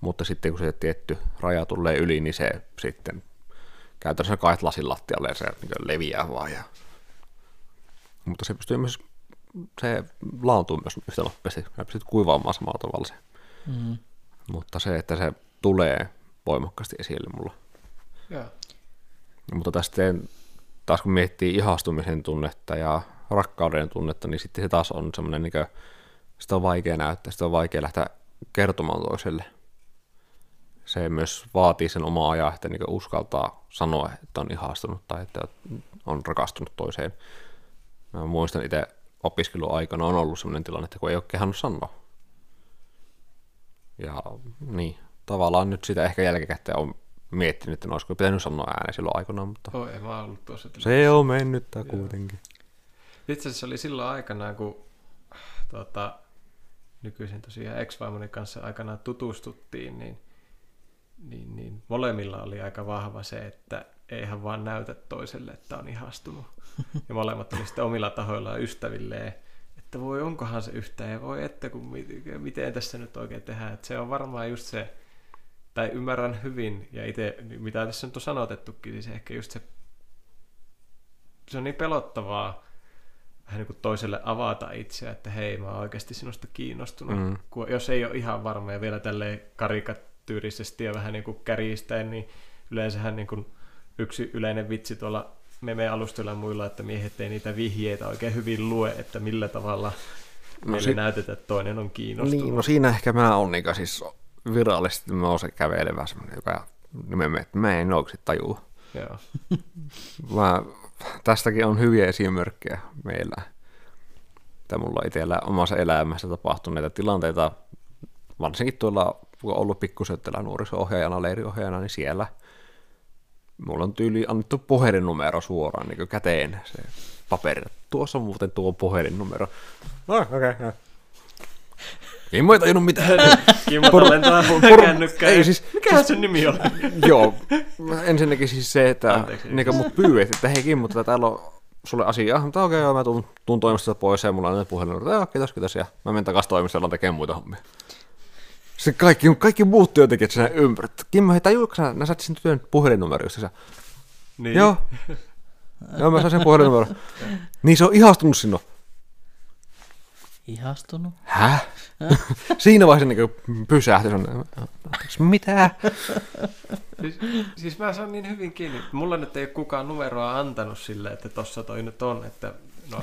Speaker 1: mutta sitten kun se tietty raja tulee yli, niin se sitten käytännössä kaet lasin lattialle ja se niin leviää vaan. Ja... Mutta se pystyy myös se laantuu myös yhtä nopeasti. Sä pystyt kuivaamaan samalla tavalla se. Mm. Mutta se, että se tulee voimakkaasti esille mulla. Yeah. Mutta tästä taas kun miettii ihastumisen tunnetta ja rakkauden tunnetta, niin sitten se taas on semmoinen, niin kuin, sitä on vaikea näyttää, sitä on vaikea lähteä kertomaan toiselle. Se myös vaatii sen omaa ajaa, että niin uskaltaa sanoa, että on ihastunut tai että on rakastunut toiseen. Mä muistan itse opiskeluaikana on ollut sellainen tilanne, että kun ei ole kehannut sanoa. Ja niin, tavallaan nyt sitä ehkä jälkikäteen on miettinyt, että olisiko pitänyt sanoa ääneen silloin aikana, mutta
Speaker 2: oh, ei mä ollut tuossa
Speaker 1: se on mennyt kuitenkin.
Speaker 2: Itse asiassa oli silloin aikanaan, kun tuota, nykyisin tosiaan ex kanssa aikanaan tutustuttiin, niin, niin, niin molemmilla oli aika vahva se, että eihän vaan näytä toiselle, että on ihastunut. Ja molemmat oli sitten omilla tahoillaan ystävilleen, että voi onkohan se yhtään ja voi että kun miten tässä nyt oikein tehdään. Että se on varmaan just se, tai ymmärrän hyvin, ja itse, mitä tässä nyt on sanotettukin, niin se ehkä just se, se on niin pelottavaa vähän niin kuin toiselle avata itseä, että hei, mä oon oikeasti sinusta kiinnostunut, mm. kun, jos ei ole ihan varma ja vielä tälleen karikatyyrisesti ja vähän niin kuin kärjistäen, niin yleensähän niin kuin yksi yleinen vitsi tuolla meme-alustoilla ja muilla, että miehet ei niitä vihjeitä oikein hyvin lue, että millä tavalla no, meille si- näytetään, että toinen on kiinnostunut.
Speaker 1: Niin, no siinä ehkä mä oon niin siis virallisesti mä oon se kävelevä semmoinen, joka nimemme, että mä en oikeasti tajua.
Speaker 2: Joo. (laughs)
Speaker 1: Mä, tästäkin on hyviä esimerkkejä meillä. Että mulla on itsellä omassa elämässä tapahtuneita tilanteita, varsinkin tuolla, kun on ollut pikkusöttelä nuoriso-ohjaajana, leiriohjaajana, niin siellä mulla on tyyli annettu puhelinnumero suoraan niin käteen se paperi. Tuossa on muuten tuo puhelinnumero. No, okei, okay, no. Ei tajunnut mitään. (laughs)
Speaker 2: Kimmo lentaa
Speaker 1: por-
Speaker 2: kännykkään.
Speaker 1: ei siis-
Speaker 2: Mikähän sen nimi on? (laughs)
Speaker 1: Joo, ensinnäkin siis se, että
Speaker 2: Anteeksi.
Speaker 1: niin mut pyydät, että hei Kimmo, tätä täällä on sulle asiaa, mutta okei, okay, mä tuun, tuun toimistosta pois ja mulla on nyt puhelin, että joo, kiitos, kiitos, ja mä menen takaisin toimistoon tekemään muita hommia. Se kaikki, kaikki muut työntekijät siinä ympäri. Kimmo, hei, tajuuko sä, nää sait sen työn puhelinnumero, just sä,
Speaker 2: Niin.
Speaker 1: joo, (laughs) joo, mä sain sen puhelinnumero. niin se on ihastunut sinua.
Speaker 3: Ihastunut.
Speaker 1: Häh? (laughs) Siinä vaiheessa niin pysähtyi. se on, Mitä?
Speaker 2: Siis, siis mä saan niin hyvin kiinni. Mulla nyt ei ole kukaan numeroa antanut sille, että tossa toi nyt on. Että, no,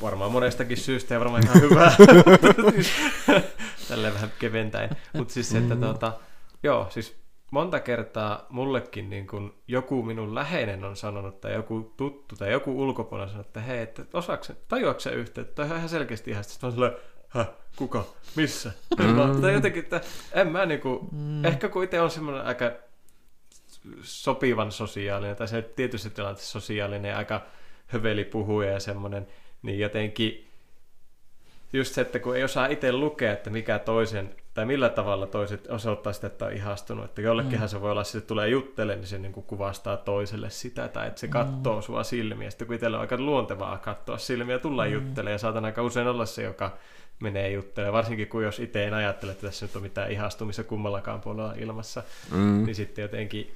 Speaker 2: varmaan monestakin syystä ja varmaan ihan hyvää. (laughs) Tälleen vähän keventäen. Mutta siis se, että tuota, joo, siis monta kertaa mullekin niin kun joku minun läheinen on sanonut tai joku tuttu tai joku ulkopuolella sanonut, että hei, että osaako, tajuatko sä yhtä, että toi on ihan selkeästi ihan, sitten mä Häh, kuka, missä? Mm. Tai jotenkin, että en mä niinku, mm. ehkä kun itse on semmoinen aika sopivan sosiaalinen, tai se tietysti tilanteessa sosiaalinen ja aika höveli puhuja ja semmoinen, niin jotenkin just se, että kun ei osaa itse lukea, että mikä toisen, tai millä tavalla toiset osoittaa sitä, että on ihastunut, että jollekinhan se voi olla, että se tulee juttelemaan, niin se niin kuin kuvastaa toiselle sitä, tai että se katsoo sua silmiä, sitten kun itsellä on aika luontevaa katsoa silmiä ja tulla mm. juttelemaan, ja saatan aika usein olla se, joka menee juttelemaan, varsinkin kun jos itse en ajattele, että tässä nyt on mitään ihastumista kummallakaan puolella ilmassa,
Speaker 1: Mm.
Speaker 2: niin sitten jotenkin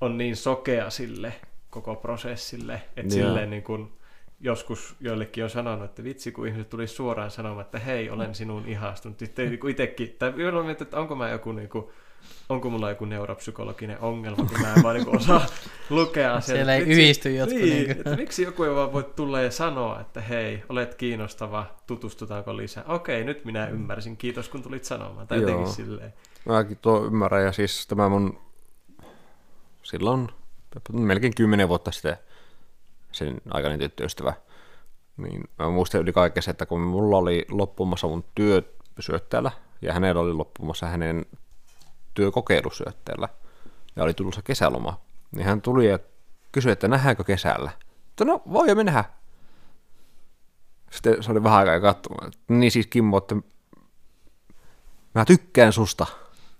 Speaker 2: on niin sokea sille koko prosessille, että
Speaker 1: Joo.
Speaker 2: silleen niin kuin joskus joillekin on sanonut, että vitsi kun ihmiset tulisi suoraan sanomaan, että hei, olen sinuun ihastunut. Sitten niin itsekin, tai miettii, että onko mä joku niin kuin, onko mulla joku neuropsykologinen ongelma, kun mä en vaan niin osaa (laughs) lukea asiaa.
Speaker 3: Siellä ei
Speaker 2: vitsi-
Speaker 3: yhdisty jotkut
Speaker 2: Niin,
Speaker 3: niinku.
Speaker 2: että miksi joku ei vaan voi tulla ja sanoa, että hei, olet kiinnostava, tutustutaanko lisää. Okei, nyt minä ymmärsin, kiitos kun tulit sanomaan. Tai jotenkin
Speaker 1: Joo.
Speaker 2: silleen.
Speaker 1: Mäkin tuo ymmärrän, ja siis tämä mun silloin melkein kymmenen vuotta sitten sen aikainen tyttöystävä, niin mä muistan yli kaikkea se, että kun mulla oli loppumassa mun työ syötteellä, ja hänellä oli loppumassa hänen työkokeilusyötteellä, ja oli tullut se kesäloma, niin hän tuli ja kysyi, että nähdäänkö kesällä. Mutta no, voi me nähdä. Sitten se oli vähän aikaa katsomaan. että Niin siis Kimmo, että mä tykkään susta.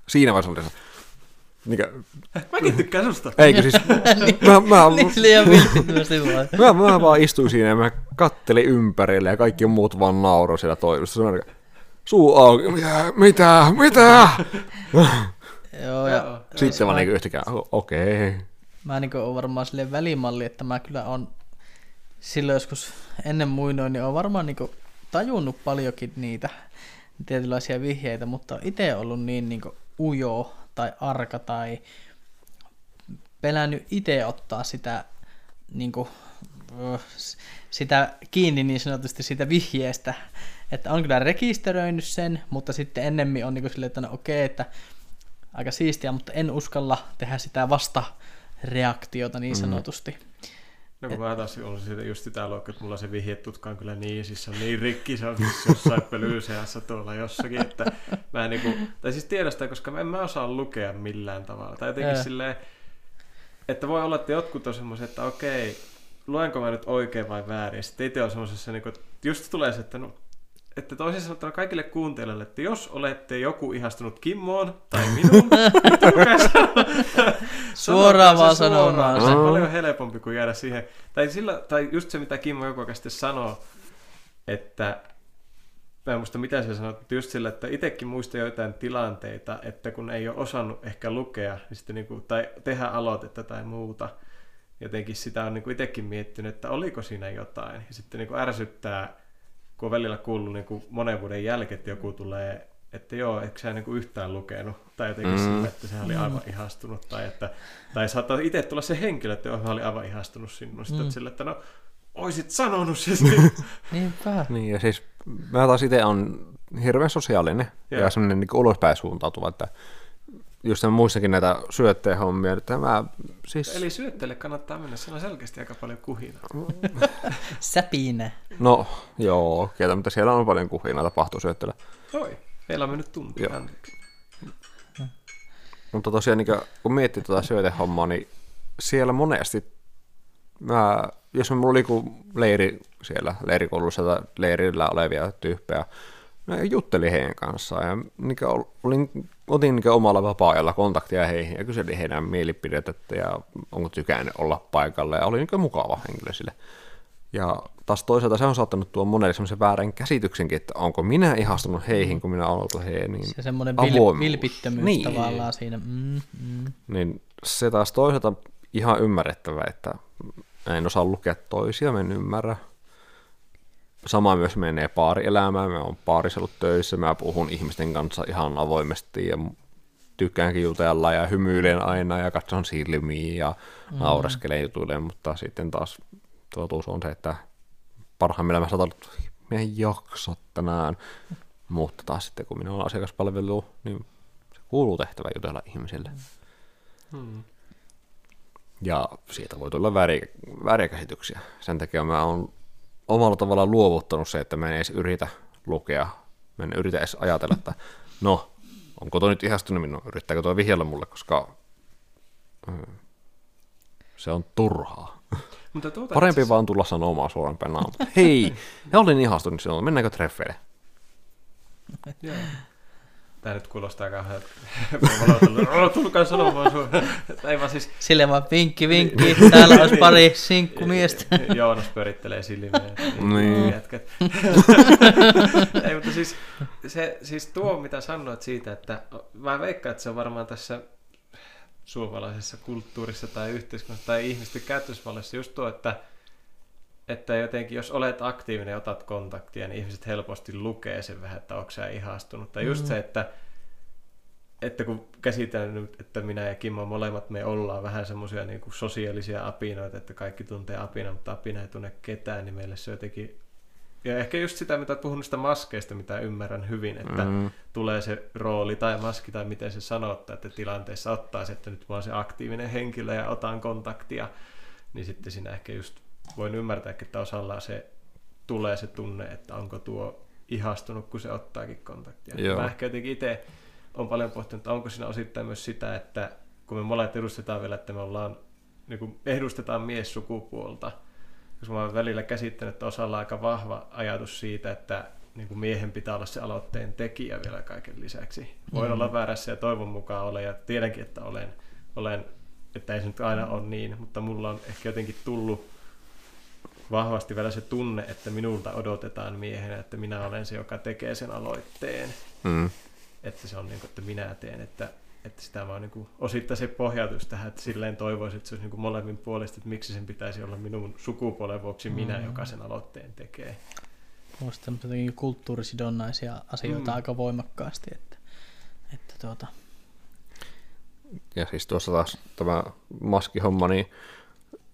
Speaker 1: Siinä vaiheessa oli. Mikä,
Speaker 2: Mäkin tykkään susta.
Speaker 1: eikö siis, (laughs) mä, mä,
Speaker 3: Niin liian vilpittömästi vaan. (laughs)
Speaker 1: mä, mä, vaan istuin siinä ja mä kattelin ympärille ja kaikki muut vaan nauroi siellä toivossa. Suu auki, mitä, mitä, mitä? (laughs)
Speaker 3: Joo, ja
Speaker 2: Joo.
Speaker 1: Sitten vaan niinku yhtäkään, okei. Okay.
Speaker 3: mä niin oon varmaan silleen välimalli, että mä kyllä on silloin joskus ennen muinoin, niin on varmaan niin tajunnut paljonkin niitä tietynlaisia vihjeitä, mutta itse ollut niin, niin ujo tai arka tai pelännyt itse ottaa sitä, niin kuin, sitä kiinni niin sanotusti siitä vihjeestä, että on kyllä rekisteröinyt sen, mutta sitten ennemmin on niin silleen, että no okei, että aika siistiä, mutta en uskalla tehdä sitä vasta reaktiota niin sanotusti.
Speaker 2: No kun mä taas olen siitä just sitä luokkaa, että mulla se vihjetutka on kyllä niin, siis se on niin rikki, se on siis jossain (laughs) pölyyseässä tuolla jossakin, että mä en niinku, tai siis tiedä sitä, koska en mä osaa lukea millään tavalla. Tai jotenkin
Speaker 3: Ää.
Speaker 2: silleen, että voi olla, että jotkut on semmoisia, että okei, luenko mä nyt oikein vai väärin. Sitten itse on semmoisessa, niinku, että just tulee se, että no, että toisin sanottuna kaikille kuuntelijoille, että jos olette joku ihastunut Kimmoon tai minuun,
Speaker 3: Suoraan vaan sanomaan
Speaker 2: Se on paljon helpompi kuin jäädä siihen. Tai, sillä, tai just se, mitä Kimmo joku sitten sanoo, että mä en muista mitä se sanoi, mutta just sillä, että itsekin muistaa joitain tilanteita, että kun ei ole osannut ehkä lukea niin sitten niin kuin, tai tehdä aloitetta tai muuta, jotenkin sitä on niin kuin itsekin miettinyt, että oliko siinä jotain. Ja sitten niin kuin ärsyttää, kun on välillä kuullut niin kuin monen vuoden jälkeen, että joku tulee, että joo, eikö sä niin kuin yhtään lukenut, tai jotenkin
Speaker 1: Mm.
Speaker 2: sillä, että sehän oli aivan ihastunut, tai, että, tai saattaa itse tulla se henkilö, että joo, hän oli aivan ihastunut sinun, sitten
Speaker 3: Mm.
Speaker 2: sillä, että no, oisit sanonut se. (laughs)
Speaker 3: Niinpä.
Speaker 1: Niin, ja siis mä taas itse on hirveän sosiaalinen
Speaker 2: Joo.
Speaker 1: ja semmoinen niin ulospäin suuntautuva, että just muissakin näitä syötteenhommia, että mä siis...
Speaker 2: Eli syötteelle kannattaa mennä, siinä on selkeästi aika paljon kuhina. (laughs)
Speaker 3: Säpine.
Speaker 1: No, joo, kieltä, mutta siellä on paljon kuhinaa tapahtuu syötteellä.
Speaker 2: Oi, meillä on mennyt tunti.
Speaker 1: Mutta tosiaan, niin kun miettii tuota syötehommaa, niin siellä monesti, mä, jos mulla oli leiri siellä leirikoulussa tai leirillä olevia tyyppejä, mä juttelin heidän kanssaan ja niin olin, otin niin omalla vapaa-ajalla kontaktia heihin ja kyselin heidän mielipidettä ja onko tykännyt olla paikalla ja oli niin mukava henkilö sille. Ja taas toisaalta se on saattanut tuoda monelle semmoisen väärän käsityksenkin, että onko minä ihastunut heihin, kun minä olen ollut heihin. Niin
Speaker 3: Se semmoinen vil, vilpittömyys
Speaker 1: niin.
Speaker 3: tavallaan siinä. Mm, mm.
Speaker 1: Niin se taas toisaalta ihan ymmärrettävä, että en osaa lukea toisia, en ymmärrä. Sama myös menee paarielämään, mä oon paarissa ollut töissä, mä puhun ihmisten kanssa ihan avoimesti ja tykkäänkin jutella ja hymyilen aina ja katson silmiin ja mm. naureskelen jutuille, mutta sitten taas totuus on se, että parhaimmillaan mä saatan, että mä en jaksa tänään, mutta taas sitten kun minä olen asiakaspalvelu, niin se kuuluu tehtävä jutella ihmisille.
Speaker 2: Hmm.
Speaker 1: Ja siitä voi tulla vääriä, vääriä käsityksiä. Sen takia mä oon omalla tavalla luovuttanut se, että mä en edes yritä lukea, mä en yritä edes ajatella, että no, onko toi nyt ihastunut minun, yrittääkö toi vihjellä mulle, koska mm, se on turhaa.
Speaker 2: Mutta tuota
Speaker 1: Parempi
Speaker 2: itse
Speaker 1: vaan tulla sanomaan suoraan päin naamaa. Hei, mä olin ihastunut sinua, mennäänkö treffeille?
Speaker 2: Joo. Tää nyt kuulostaa kauhean. Tulkaa sanomaan sun. Ei vaan siis
Speaker 3: Silleen vaan vinkki, vinkki, täällä olisi pari sinkkumiestä.
Speaker 2: Joonas pyörittelee silmiä.
Speaker 1: Niin.
Speaker 2: Jätkät. Ei, mutta siis, se, siis tuo, mitä sanoit siitä, että mä veikkaan, että se on varmaan tässä suomalaisessa kulttuurissa tai yhteiskunnassa tai ihmisten käytösvallassa just tuo, että, että jotenkin jos olet aktiivinen ja otat kontaktia, niin ihmiset helposti lukee sen vähän, että onko sä ihastunut. Tai just
Speaker 3: Mm.
Speaker 2: se, että, että kun käsitellään nyt, että minä ja Kimmo molemmat me ollaan vähän semmoisia niin sosiaalisia apinoita, että kaikki tuntee apina, mutta apina ei tunne ketään, niin meille se jotenkin ja ehkä just sitä, mitä olet puhunut sitä maskeista, mitä ymmärrän hyvin, että. Mm, tulee se rooli tai maski tai miten se sanottaa, että tilanteessa ottaa se, että nyt mä oon se aktiivinen henkilö ja otan kontaktia, niin sitten siinä ehkä just voin ymmärtää, että osalla se tulee se tunne, että onko tuo ihastunut, kun se ottaakin kontaktia.
Speaker 1: Joo.
Speaker 2: Mä ehkä jotenkin itse on paljon pohtinut, että onko siinä osittain myös sitä, että kun me molemmat edustetaan vielä, että me ollaan, niin kuin edustetaan miessukupuolta, koska mä oon välillä käsittänyt, että osalla on aika vahva ajatus siitä, että niin kuin miehen pitää olla se aloitteen tekijä vielä kaiken lisäksi. Voin
Speaker 3: Mhm.
Speaker 2: olla väärässä ja toivon mukaan olen, ja tiedänkin, että olen, olen että ei se nyt aina ole niin, mutta mulla on ehkä jotenkin tullut vahvasti vielä se tunne, että minulta odotetaan miehenä, että minä olen se, joka tekee sen aloitteen.
Speaker 1: mm,
Speaker 2: Että se on niin kuin, että minä teen, että, että sitä vaan niin kuin, osittain se pohjautus tähän, että silleen toivoisin, että se olisi niin kuin molemmin puolesta, että miksi sen pitäisi olla minun sukupuolen vuoksi minä,
Speaker 3: Mm.
Speaker 2: joka sen aloitteen tekee.
Speaker 3: Muista jotenkin kulttuurisidonnaisia asioita
Speaker 2: Mm.
Speaker 3: aika voimakkaasti, että, että tuota,
Speaker 1: Ja siis tuossa taas tämä maskihomma, niin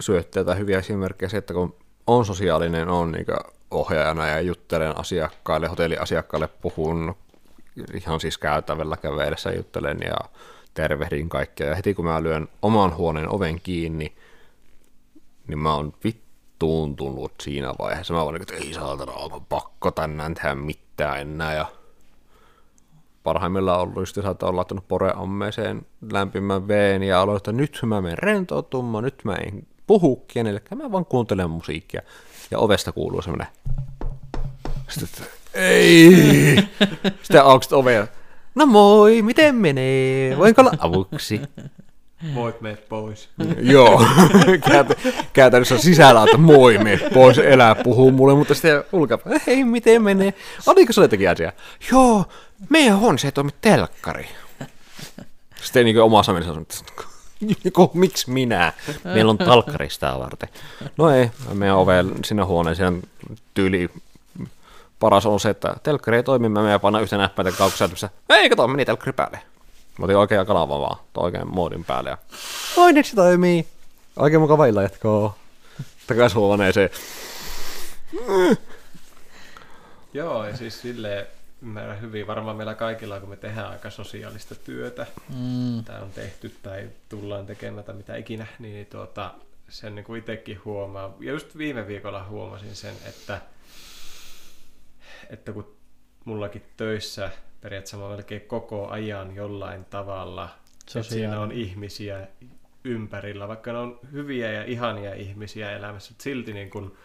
Speaker 1: syöttää tai hyviä esimerkkejä se, että kun on sosiaalinen, on niin ohjaajana ja juttelen asiakkaille, hotelliasiakkaille puhun ihan siis käytävällä kävellessä juttelen ja tervehdin kaikkia. Ja heti kun mä lyön oman huoneen oven kiinni, niin mä oon vittuuntunut siinä vaiheessa. Mä vaan, niin, että ei saatana, onko pakko tänään tehdä mitään enää. Ja parhaimmillaan ollut just että on laittanut poreammeeseen lämpimän veen ja aloin, että nyt mä menen rentoutumaan, nyt mä en puhu kenellekään, mä vaan kuuntelen musiikkia. Ja ovesta kuuluu semmoinen, sitten, että ei. Sitten aukset ovea. No moi, miten menee? Voinko olla avuksi?
Speaker 2: Voit mene pois.
Speaker 1: Joo, Käytä- käytännössä sisällä, että moi, me pois elää, puhuu mulle, mutta sitten ulkopäin, hei, miten menee? Oliko se jotakin asia? Joo, meidän huoneessa ei toimi telkkari. Sitten niin omassa mielessä on, että (laughs) Joku, miksi minä? Meillä on talkkari sitä varten. No ei, meidän ove sinne huoneeseen tyyli paras on se, että telkkari ei toimi, mä menen panna yhtä näppäintä kaukosäytössä. Ei, kato, meni telkkari päälle. Mä otin oikea kanava vaan, oikein moodin päälle. Ja... Se toimii. Oikein mukava illa jatkoa. Takaisin huoneeseen.
Speaker 2: Joo, siis silleen, ymmärrän hyvin. Varmaan meillä kaikilla, kun me tehdään aika sosiaalista työtä,
Speaker 3: Mm.
Speaker 2: tämä on tehty tai tullaan tekemään tai mitä ikinä, niin, tuota, sen niin kuin itsekin huomaa. Ja just viime viikolla huomasin sen, että, että kun mullakin töissä periaatteessa mä melkein koko ajan jollain tavalla, että siinä on ihmisiä ympärillä, vaikka ne on hyviä ja ihania ihmisiä elämässä, mutta silti niin kun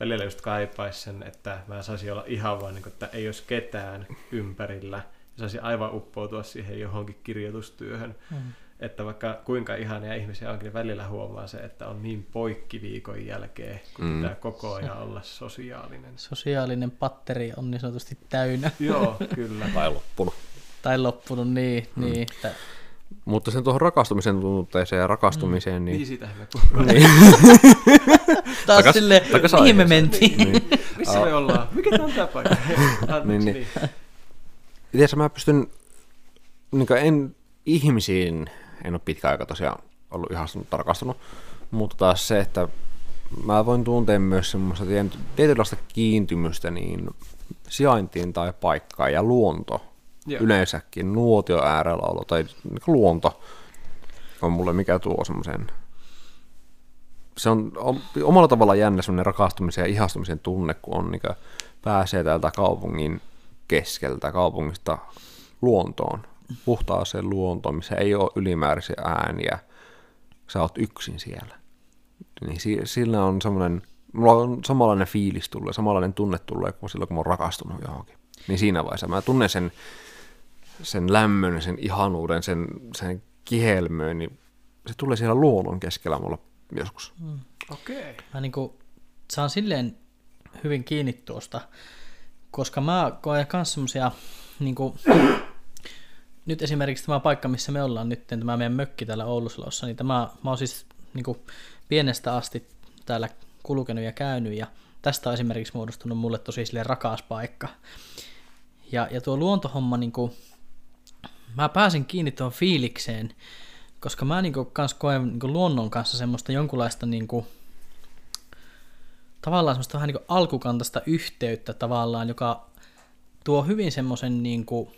Speaker 2: välillä just kaipaisi sen, että mä saisin olla ihan vaan, niin kun, että ei olisi ketään ympärillä, ja saisin aivan uppoutua siihen johonkin kirjoitustyöhön,
Speaker 3: Mm.
Speaker 2: että vaikka kuinka ihania ihmisiä onkin, niin välillä huomaa se, että on niin poikki viikon jälkeen, kun
Speaker 1: Mm.
Speaker 2: pitää koko ajan olla sosiaalinen.
Speaker 3: Sosiaalinen patteri on niin sanotusti täynnä.
Speaker 2: Joo, kyllä.
Speaker 1: Tai loppunut.
Speaker 3: Tai loppunut, niin. Mm. niin että,
Speaker 1: Mutta sen tuohon rakastumisen tunteeseen ja rakastumiseen,
Speaker 2: Niin
Speaker 1: niin...
Speaker 2: siitähän me puhutaan.
Speaker 1: niin. (laughs)
Speaker 3: taas
Speaker 1: Takas-
Speaker 3: sille,
Speaker 1: takas
Speaker 3: mihin me mentiin.
Speaker 1: niin. (laughs)
Speaker 2: Missä me ollaan? Mikä tämä on tämä paikka? (laughs)
Speaker 1: Niin,
Speaker 2: niin,
Speaker 1: niin.
Speaker 2: niin.
Speaker 1: Mä pystyn, niin en ihmisiin, en ole pitkä aika tosiaan ollut ihastunut, rakastunut, mutta taas se, että mä voin tuntea myös semmoista tietynlaista kiintymystä niin sijaintiin tai paikkaan ja luonto
Speaker 2: Joo.
Speaker 1: yleensäkin, nuotio äärellä olo tai niin luonto on mulle mikä tuo semmoisen se on, omalla tavalla jännä semmoinen rakastumisen ja ihastumisen tunne, kun on niin pääsee täältä kaupungin keskeltä, kaupungista luontoon, puhtaaseen luontoon, missä ei ole ylimääräisiä ääniä, sä oot yksin siellä. Niin si- sillä on semmoinen, mulla on samanlainen fiilis tulee, samanlainen tunne tulee kuin silloin, kun mä oon rakastunut johonkin. Niin siinä vaiheessa mä tunnen sen, sen lämmön, sen ihanuuden, sen, sen kihelmöön, niin se tulee siellä luonnon keskellä mulla joskus.
Speaker 2: Okei.
Speaker 3: Mä niinku saan silleen hyvin kiinni tuosta, koska mä koen myös semmosia, niinku, (clears throat) nyt esimerkiksi tämä paikka, missä me ollaan nyt, tämä meidän mökki täällä Oulusalossa, niin tämä, mä oon siis niinku, pienestä asti täällä kulkenut ja käynyt, ja tästä on esimerkiksi muodostunut mulle tosi silleen rakas paikka. Ja, ja tuo luontohomma, niinku, mä pääsin kiinni tuohon fiilikseen, koska mä niinku kans koen niinku luonnon kanssa semmoista jonkunlaista niinku, tavallaan semmoista vähän niinku alkukantaista yhteyttä tavallaan, joka tuo hyvin semmoisen niinku,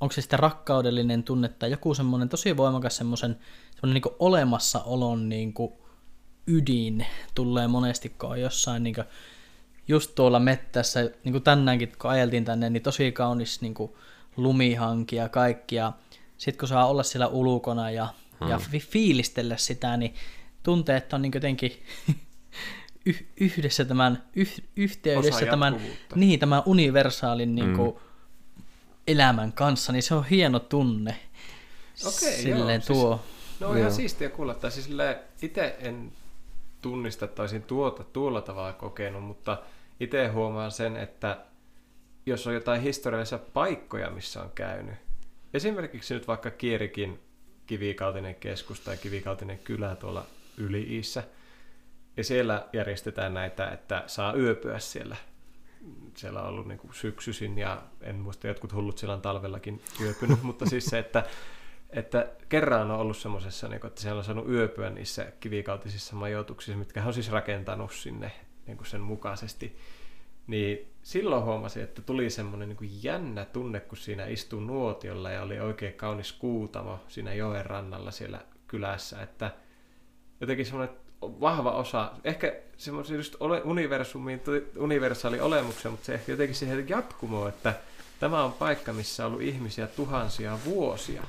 Speaker 3: onko se sitten rakkaudellinen tunne tai joku semmoinen tosi voimakas semmoisen, semmoinen niinku olemassaolon niinku ydin tulee monesti, kun on jossain niinku, just tuolla mettässä, niin kuin tänäänkin kun ajeltiin tänne, niin tosi kaunis niin kuin lumihanki ja kaikki. Ja sitten kun saa olla siellä ulkona ja, hmm. ja fi- fiilistellä sitä, niin tuntee, että on niin jotenkin (laughs) yh- yhdessä tämän, yh- yhteydessä tämän, niin, tämän universaalin niin kuin, elämän kanssa, niin se on hieno tunne.
Speaker 2: Okei,
Speaker 3: Silleen
Speaker 2: joo,
Speaker 3: tuo.
Speaker 2: No on ihan siistiä kuulla. Tai siis itse en tunnista, että olisin tuota tuolla tavalla kokenut, mutta itse huomaan sen, että jos on jotain historiallisia paikkoja, missä on käynyt, esimerkiksi nyt vaikka Kierikin kivikautinen keskus tai kivikautinen kylä tuolla Yli-Iissä, ja siellä järjestetään näitä, että saa yöpyä siellä. Siellä on ollut niin kuin ja en muista, jotkut hullut siellä on talvellakin yöpynyt, (laughs) mutta siis se, että että kerran on ollut semmoisessa, niin että siellä on saanut yöpyä niissä kivikautisissa majoituksissa, mitkä on siis rakentanut sinne niin kuin sen mukaisesti. Niin silloin huomasin, että tuli semmoinen niin jännä tunne, kun siinä istuu nuotiolla ja oli oikein kaunis kuutamo siinä joen rannalla siellä kylässä, että jotenkin semmoinen vahva osa, ehkä semmoisen just ole, universumiin, universaali olemuksen, mutta se ehkä jotenkin siihen jatkumoon, että tämä on paikka, missä on ollut ihmisiä tuhansia vuosia.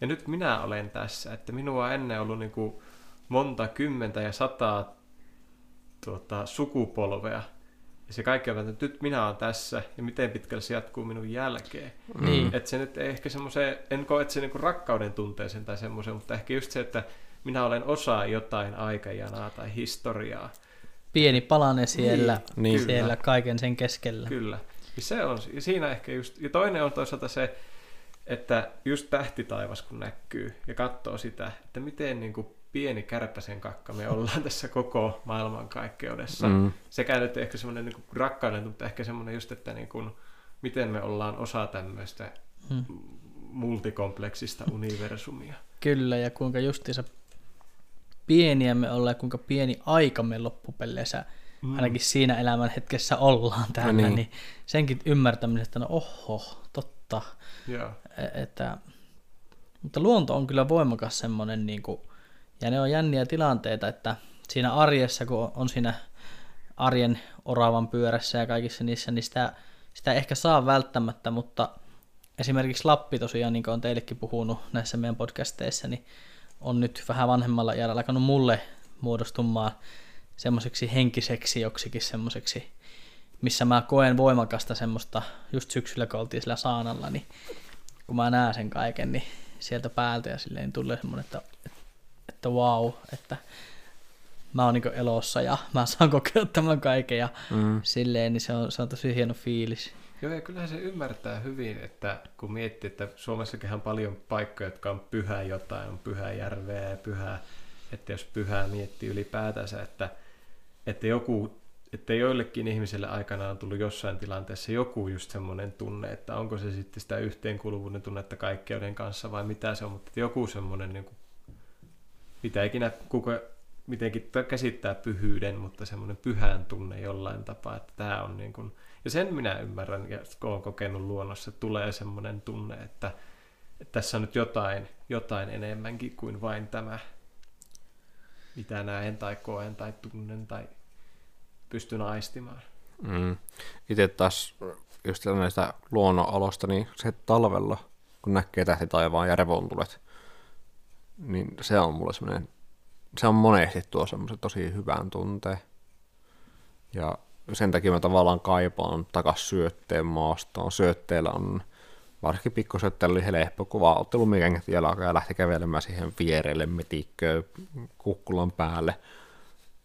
Speaker 2: Ja nyt minä olen tässä, että minua ennen ollut niin kuin monta kymmentä ja sataa tuota, sukupolvea. Ja se kaikki on, että nyt minä olen tässä ja miten pitkälle se jatkuu minun jälkeen.
Speaker 3: Niin.
Speaker 2: Että se nyt ei ehkä semmoiseen, en koe, että se niinku rakkauden tunteeseen tai semmoiseen, mutta ehkä just se, että minä olen osa jotain aikajanaa tai historiaa.
Speaker 3: Pieni palane siellä,
Speaker 1: Niin.
Speaker 2: Kyllä.
Speaker 3: siellä kaiken sen keskellä.
Speaker 2: Kyllä. Ja se on, ja siinä ehkä just, ja toinen on toisaalta se, että just tähtitaivas kun näkyy ja katsoo sitä, että miten niin kuin pieni kärpäsen kakka me ollaan (laughs) tässä koko maailmankaikkeudessa.
Speaker 1: Mm.
Speaker 2: Sekä nyt ehkä semmoinen niin rakkauden, mutta ehkä semmoinen just, että niin kuin, miten me ollaan osa tämmöistä
Speaker 3: Hmm.
Speaker 2: multikompleksista universumia. (laughs)
Speaker 3: Kyllä, ja kuinka justiinsa pieniä me ollaan ja kuinka pieni aika me loppupeleissä mm. ainakin siinä elämän hetkessä ollaan täällä,
Speaker 1: No
Speaker 3: niin.
Speaker 1: niin.
Speaker 3: niin senkin ymmärtäminen, että no oho, totta. E- Että, mutta luonto on kyllä voimakas semmoinen, niin kuin, ja ne on jänniä tilanteita, että siinä arjessa, kun on siinä arjen oravan pyörässä ja kaikissa niissä, niin sitä, sitä ehkä saa välttämättä, mutta esimerkiksi Lappi tosiaan, niin kuin on teillekin puhunut näissä meidän podcasteissa, niin on nyt vähän vanhemmalla iällä alkanut mulle muodostumaan semmoiseksi henkiseksi joksikin semmoiseksi, missä mä koen voimakasta semmoista, just syksyllä kun oltiin sillä saanalla, niin kun mä näen sen kaiken, niin sieltä päältä ja silleen tulee semmoinen, että, että wow, että mä oon niin elossa ja mä saan kokea tämän kaiken ja
Speaker 1: Mm.
Speaker 3: silleen, niin se on, se on tosi hieno fiilis.
Speaker 2: Joo, ja kyllähän se ymmärtää hyvin, että kun miettii, että Suomessakin on paljon paikkoja, jotka on pyhää jotain, on pyhää järveä ja pyhää, että jos pyhää miettii ylipäätänsä, että, että joku, että joillekin ihmisille aikanaan on tullut jossain tilanteessa joku just semmoinen tunne, että onko se sitten sitä yhteenkuuluvuuden tunnetta kaikkeuden kanssa vai mitä se on, mutta että joku semmoinen, niin kuin, mitä ikinä kuka mitenkin käsittää pyhyyden, mutta semmoinen pyhän tunne jollain tapaa, että tämä on niin kuin, ja sen minä ymmärrän, ja olen kokenut luonnossa, tulee semmoinen tunne, että, että tässä on nyt jotain, jotain enemmänkin kuin vain tämä, mitä näen tai koen tai tunnen tai pystyn aistimaan.
Speaker 1: Mm. Itse taas just näistä luonnonolosta, niin se talvella, kun näkee tähti taivaan ja revontulet, niin se on mulle semmoinen, se on monesti tuo semmoisen tosi hyvän tunteen. Ja sen takia mä tavallaan kaipaan takas syötteen maastoon. Syötteellä on, varsinkin pikkusyötteellä oli helppo, kun vaan otti lumikengät jalkaan ja lähti kävelemään siihen vierelle metikköön kukkulan päälle.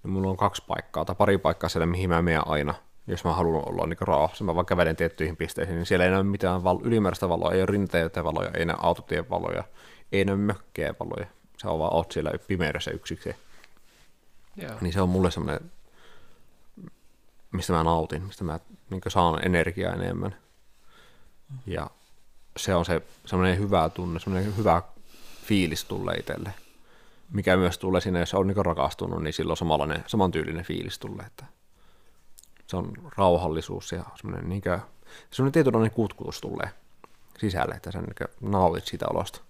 Speaker 1: Niin mulla on kaksi paikkaa tai pari paikkaa siellä, mihin mä menen aina, jos mä haluan olla niin rauhassa. Mä vaan kävelen tiettyihin pisteisiin, niin siellä ei näy mitään val- ylimääräistä valoa, ei ole rinteitä valoja, ei näy autotien valoja, ei näy mökkejä valoja. Se on vaan oot siellä pimeydessä yksiksi.
Speaker 2: Joo.
Speaker 1: Niin se on mulle semmoinen, mistä mä nautin, mistä mä niin saan energiaa enemmän. Ja se on se semmoinen hyvä tunne, semmoinen hyvä fiilis tulee itselle. Mikä myös tulee siinä, jos on niin rakastunut, niin silloin samanlainen, samantyylinen fiilis tulee. Että se on rauhallisuus ja semmoinen, niin kuin, semmoinen tietynlainen kutkutus tulee sisälle, että sä niin nautit siitä olosta.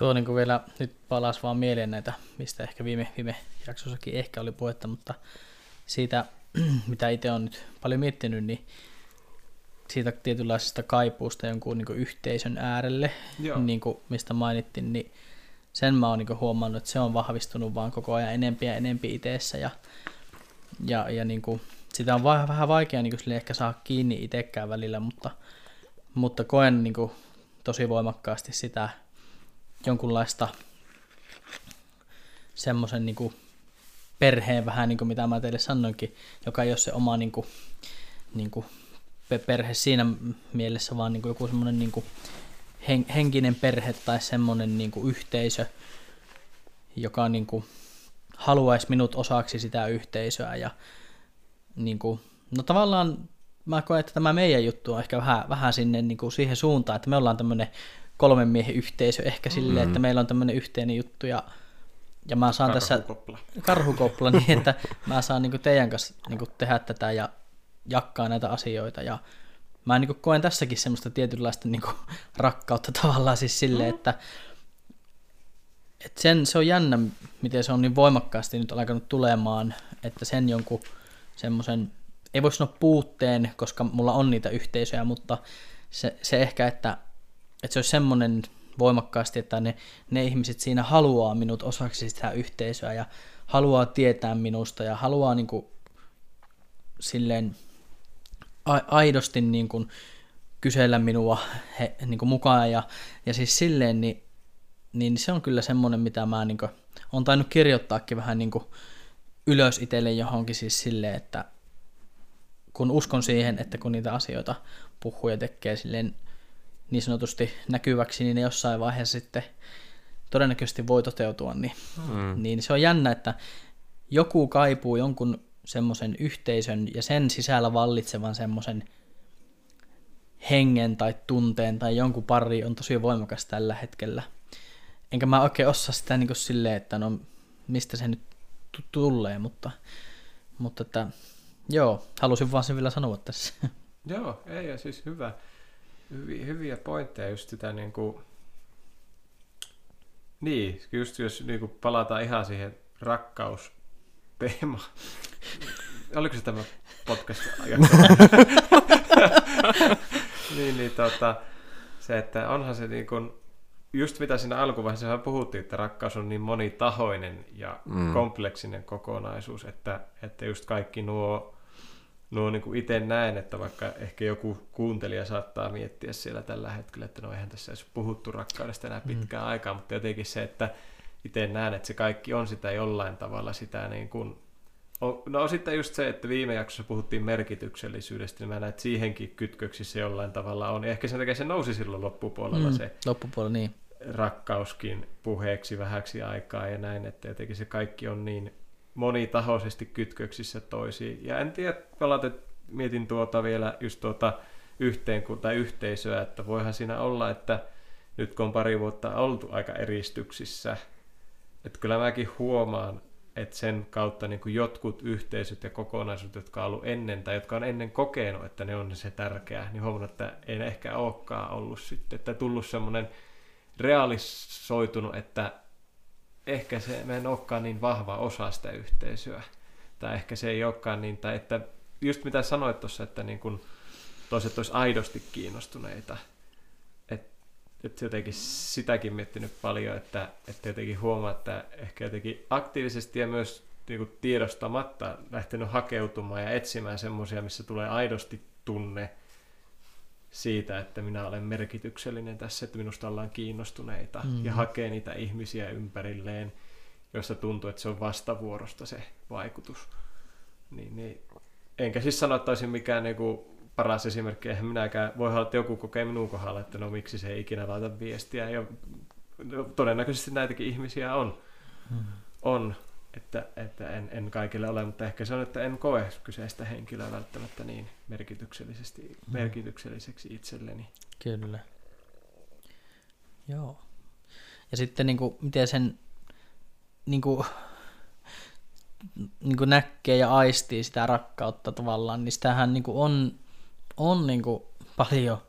Speaker 3: Tuo niin vielä nyt palas vaan mieleen näitä, mistä ehkä viime, viime jaksossakin ehkä oli puhetta, mutta siitä, (clears throat) mitä itse on nyt paljon miettinyt, niin siitä tietynlaisesta kaipuusta jonkun niin yhteisön äärelle,
Speaker 2: Joo.
Speaker 3: niin kuin mistä mainittiin, niin sen mä oon niin huomannut, että se on vahvistunut vaan koko ajan enempi ja enempi itseessä ja, ja, ja niin kuin, sitä on va- vähän vaikea niin kuin ehkä saa kiinni itsekään välillä, mutta, mutta koen niin kuin, tosi voimakkaasti sitä jonkunlaista semmoisen niin perheen vähän niin kuin mitä mä teille sanoinkin, joka ei ole se oma niin kuin, niin kuin pe- perhe siinä mielessä, vaan niin kuin joku semmoinen niin kuin hen, henkinen perhe tai semmoinen niin kuin yhteisö, joka niin kuin haluaisi minut osaksi sitä yhteisöä ja niin kuin, no tavallaan mä koen, että tämä meidän juttu on ehkä vähän, vähän sinne niin kuin siihen suuntaan, että me ollaan tämmöinen kolmen miehen yhteisö ehkä silleen, että meillä on tämmöinen yhteinen juttu ja, ja mä saan tässä
Speaker 2: Karhukopla.
Speaker 3: karhukopla niin, (laughs) että mä saan niin teidän kanssa niin tehdä tätä ja jakkaa näitä asioita ja mä niin koen tässäkin semmoista tietynlaista niin rakkautta tavallaan siis silleen, että et sen, se on jännä, miten se on niin voimakkaasti nyt alkanut tulemaan, että sen jonkun semmoisen, ei voi sanoa puutteen, koska mulla on niitä yhteisöjä, mutta se, se ehkä, että, että se olisi semmoinen voimakkaasti, että ne, ne ihmiset siinä haluaa minut osaksi sitä yhteisöä ja haluaa tietää minusta ja haluaa niin kuin, silleen a- aidosti niin kuin, kysellä minua he, niin kuin mukaan ja, ja siis silleen, niin, niin se on kyllä semmoinen, mitä mä niin kuin, on tainnut kirjoittaakin vähän niin kuin, ylös itselle johonkin siis silleen, että kun uskon siihen, että kun niitä asioita puhuu ja tekee silleen niin sanotusti näkyväksi, niin ne jossain vaiheessa sitten todennäköisesti voi toteutua, niin, mm. niin se on jännä, että joku kaipuu jonkun semmoisen yhteisön ja sen sisällä vallitsevan semmoisen hengen tai tunteen tai jonkun pari on tosi voimakas tällä hetkellä. Enkä mä oikein osaa sitä niin silleen, että no mistä se nyt tulee, mutta, mutta että, joo, halusin vaan sen vielä sanoa tässä.
Speaker 2: Joo, ei, ja siis hyvä, hyviä, hyviä pointteja just sitä niin kuin, niin, just jos niin kuin palataan ihan siihen rakkausteemaan. (laughs) Oliko se tämä podcast (laughs) Niin, niin tota, se, että onhan se niin kuin, just mitä siinä alkuvaiheessa puhuttiin, että rakkaus on niin monitahoinen ja mm. kompleksinen kokonaisuus, että, että just kaikki nuo, nuo niin kuin itse näen, että vaikka ehkä joku kuuntelija saattaa miettiä siellä tällä hetkellä, että no eihän tässä edes puhuttu rakkaudesta enää pitkään mm. aikaa, mutta jotenkin se, että itse näen, että se kaikki on sitä jollain tavalla sitä niin kuin No sitten just se, että viime jaksossa puhuttiin merkityksellisyydestä, niin mä näen, että siihenkin kytköksissä jollain tavalla on. Ehkä sen takia se nousi silloin loppupuolella mm, se
Speaker 3: loppupuolella, niin.
Speaker 2: rakkauskin puheeksi vähäksi aikaa ja näin, että jotenkin se kaikki on niin monitahoisesti kytköksissä toisiin. Ja en tiedä, palaten mietin tuota vielä just tuota yhteen tai yhteisöä, että voihan siinä olla, että nyt kun on pari vuotta oltu aika eristyksissä, että kyllä mäkin huomaan, että sen kautta niin kuin jotkut yhteisöt ja kokonaisuudet, jotka on ollut ennen tai jotka on ennen kokenut, että ne on se tärkeää, niin huomannut, että ei ehkä olekaan ollut sitten, että tullut semmoinen realisoitunut, että ehkä se me en olekaan niin vahva osa sitä yhteisöä, tai ehkä se ei olekaan niin, tai että just mitä sanoit tuossa, että niin kuin toiset olisi aidosti kiinnostuneita, että jotenkin sitäkin miettinyt paljon, että, että jotenkin huomaa, että ehkä jotenkin aktiivisesti ja myös niin tiedostamatta lähtenyt hakeutumaan ja etsimään semmoisia, missä tulee aidosti tunne siitä, että minä olen merkityksellinen tässä, että minusta ollaan kiinnostuneita mm. ja hakee niitä ihmisiä ympärilleen, joista tuntuu, että se on vastavuorosta se vaikutus. Niin, niin. Enkä siis sano, että olisin mikään niin kuin paras esimerkki, eihän minäkään, voi olla, että joku kokee minun kohdalla, että no miksi se ei ikinä laita viestiä, ja todennäköisesti näitäkin ihmisiä on, hmm. on että, että en, en kaikille ole, mutta ehkä se on, että en koe kyseistä henkilöä välttämättä niin merkityksellisesti, hmm. merkitykselliseksi itselleni.
Speaker 3: Kyllä. Joo. Ja sitten niin kuin, miten sen niin kuin, niin kuin näkee ja aistii sitä rakkautta tavallaan, niin sitähän niin kuin on on niin kuin paljon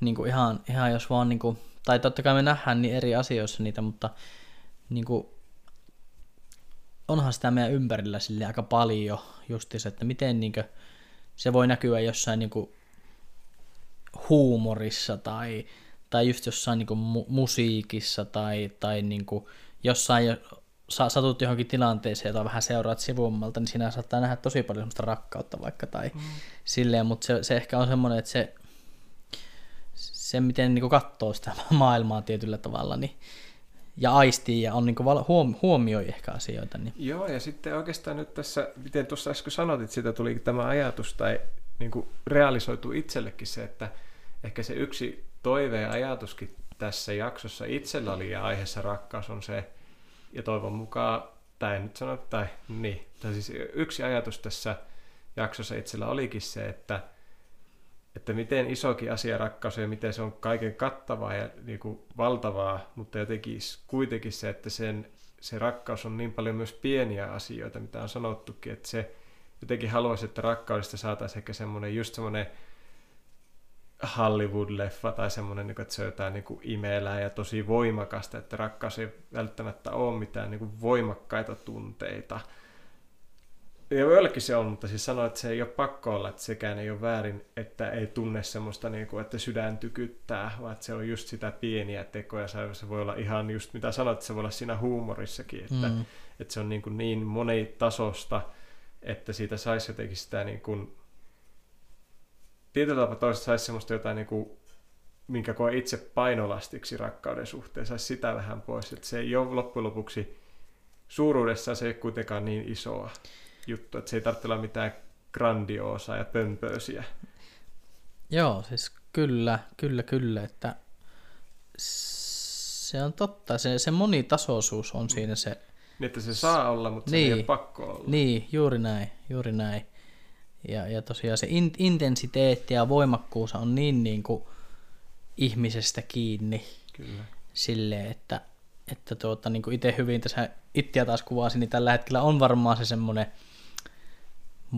Speaker 3: niin kuin ihan, ihan jos vaan, niin kuin, tai totta kai me nähdään niin eri asioissa niitä, mutta niin kuin, onhan sitä meidän ympärillä sille aika paljon justiinsa, että miten niin kuin, se voi näkyä jossain niin kuin, huumorissa tai, tai just jossain niin kuin, mu- musiikissa tai, tai niin kuin, jossain satut johonkin tilanteeseen, jota vähän seuraat sivummalta, niin siinä saattaa nähdä tosi paljon semmoista rakkautta vaikka tai mm. silleen, mutta se, se ehkä on semmoinen, että se, se miten niin katsoo sitä (laughs) maailmaa tietyllä tavalla, niin ja aistii ja on niin huom- huomioi ehkä asioita. Niin.
Speaker 2: Joo, ja sitten oikeastaan nyt tässä, miten tuossa äsken sanoit, että siitä tuli tämä ajatus tai niin kuin realisoitu itsellekin se, että ehkä se yksi toive ja ajatuskin tässä jaksossa itsellä oli ja aiheessa rakkaus on se, ja toivon mukaan, tai en nyt sano, tai niin, tai siis yksi ajatus tässä jaksossa itsellä olikin se, että, että miten isokin asia rakkaus ja miten se on kaiken kattavaa ja niin kuin valtavaa, mutta jotenkin kuitenkin se, että sen, se rakkaus on niin paljon myös pieniä asioita, mitä on sanottukin, että se jotenkin haluaisi, että rakkaudesta saataisiin ehkä semmoinen just semmoinen Hollywood-leffa tai semmoinen, niin että se on jotain niin imelää ja tosi voimakasta, että rakkaus ei välttämättä ole mitään niin voimakkaita tunteita. Ja joillekin se on, mutta siis sanoa, että se ei ole pakko olla, että sekään ei ole väärin, että ei tunne semmoista, niin kuin, että sydän tykyttää, vaan että se on just sitä pieniä tekoja. Se voi olla ihan just mitä sanoit, että se voi olla siinä huumorissakin, että, mm. että se on niin, kuin niin monitasosta, että siitä saisi jotenkin sitä niin kuin tietyllä tapaa toisesta saisi semmoista jotain, niin kuin, minkä koe itse painolastiksi rakkauden suhteen, saisi sitä vähän pois, että se ei ole loppujen lopuksi suuruudessaan se ei kuitenkaan niin isoa juttu, että se ei tarvitse olla mitään grandioosaa ja pömpöisiä.
Speaker 3: Joo, siis kyllä, kyllä, kyllä, että se on totta, se, se monitasoisuus on siinä se...
Speaker 2: Niin, että se saa olla, mutta niin, se ei ole pakko olla.
Speaker 3: Niin, juuri näin, juuri näin. Ja, ja tosiaan se in, intensiteetti ja voimakkuus on niin, niin kuin ihmisestä kiinni.
Speaker 2: Kyllä.
Speaker 3: Silleen, että että tuota, niin kuin itse hyvin tässä itseä taas kuvasin, niin tällä hetkellä on varmaan se semmoinen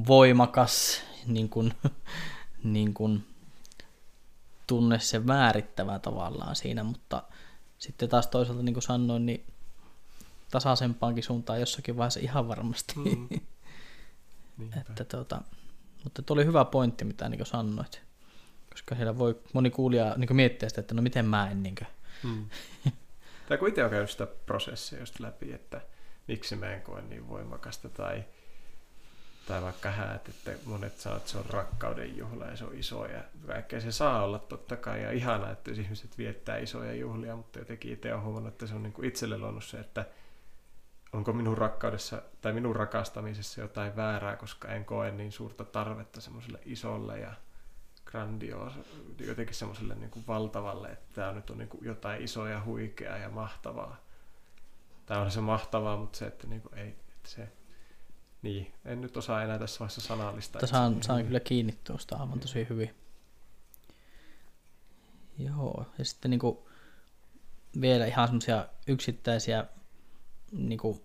Speaker 3: voimakas niin kuin, (laughs) niin kuin, tunne se määrittävä tavallaan siinä, mutta sitten taas toisaalta niin kuin sanoin, niin tasaisempaankin suuntaan jossakin vaiheessa ihan varmasti. Mm. (laughs) että, tuota, mutta tuo oli hyvä pointti, mitä niin sanoit. Koska siellä voi moni kuulija niin miettiä sitä, että no miten mä en. Niin kuin. Mm. (laughs)
Speaker 2: tai kun itse on käynyt sitä prosessia just läpi, että miksi mä en koe niin voimakasta tai tai vaikka häät, että monet sanoo, että se on rakkauden juhla ja se on iso ja kaikkea se saa olla totta kai ja ihana, että jos ihmiset viettää isoja juhlia, mutta jotenkin itse on huomannut, että se on niin kuin itselle luonut se, että onko minun rakkaudessa tai minun rakastamisessa jotain väärää, koska en koe niin suurta tarvetta semmoiselle isolle ja grandioosa, jotenkin semmoiselle niin kuin valtavalle, että tämä nyt on niin kuin jotain isoa ja huikeaa ja mahtavaa. Tämä on se mahtavaa, mutta se, että niin kuin ei, että se niin, en nyt osaa enää tässä vaiheessa sanallista.
Speaker 3: Mutta saan, saan kyllä kiinni tuosta aivan tosi hyvin. Joo, ja sitten niin kuin vielä ihan semmoisia yksittäisiä, niin kuin,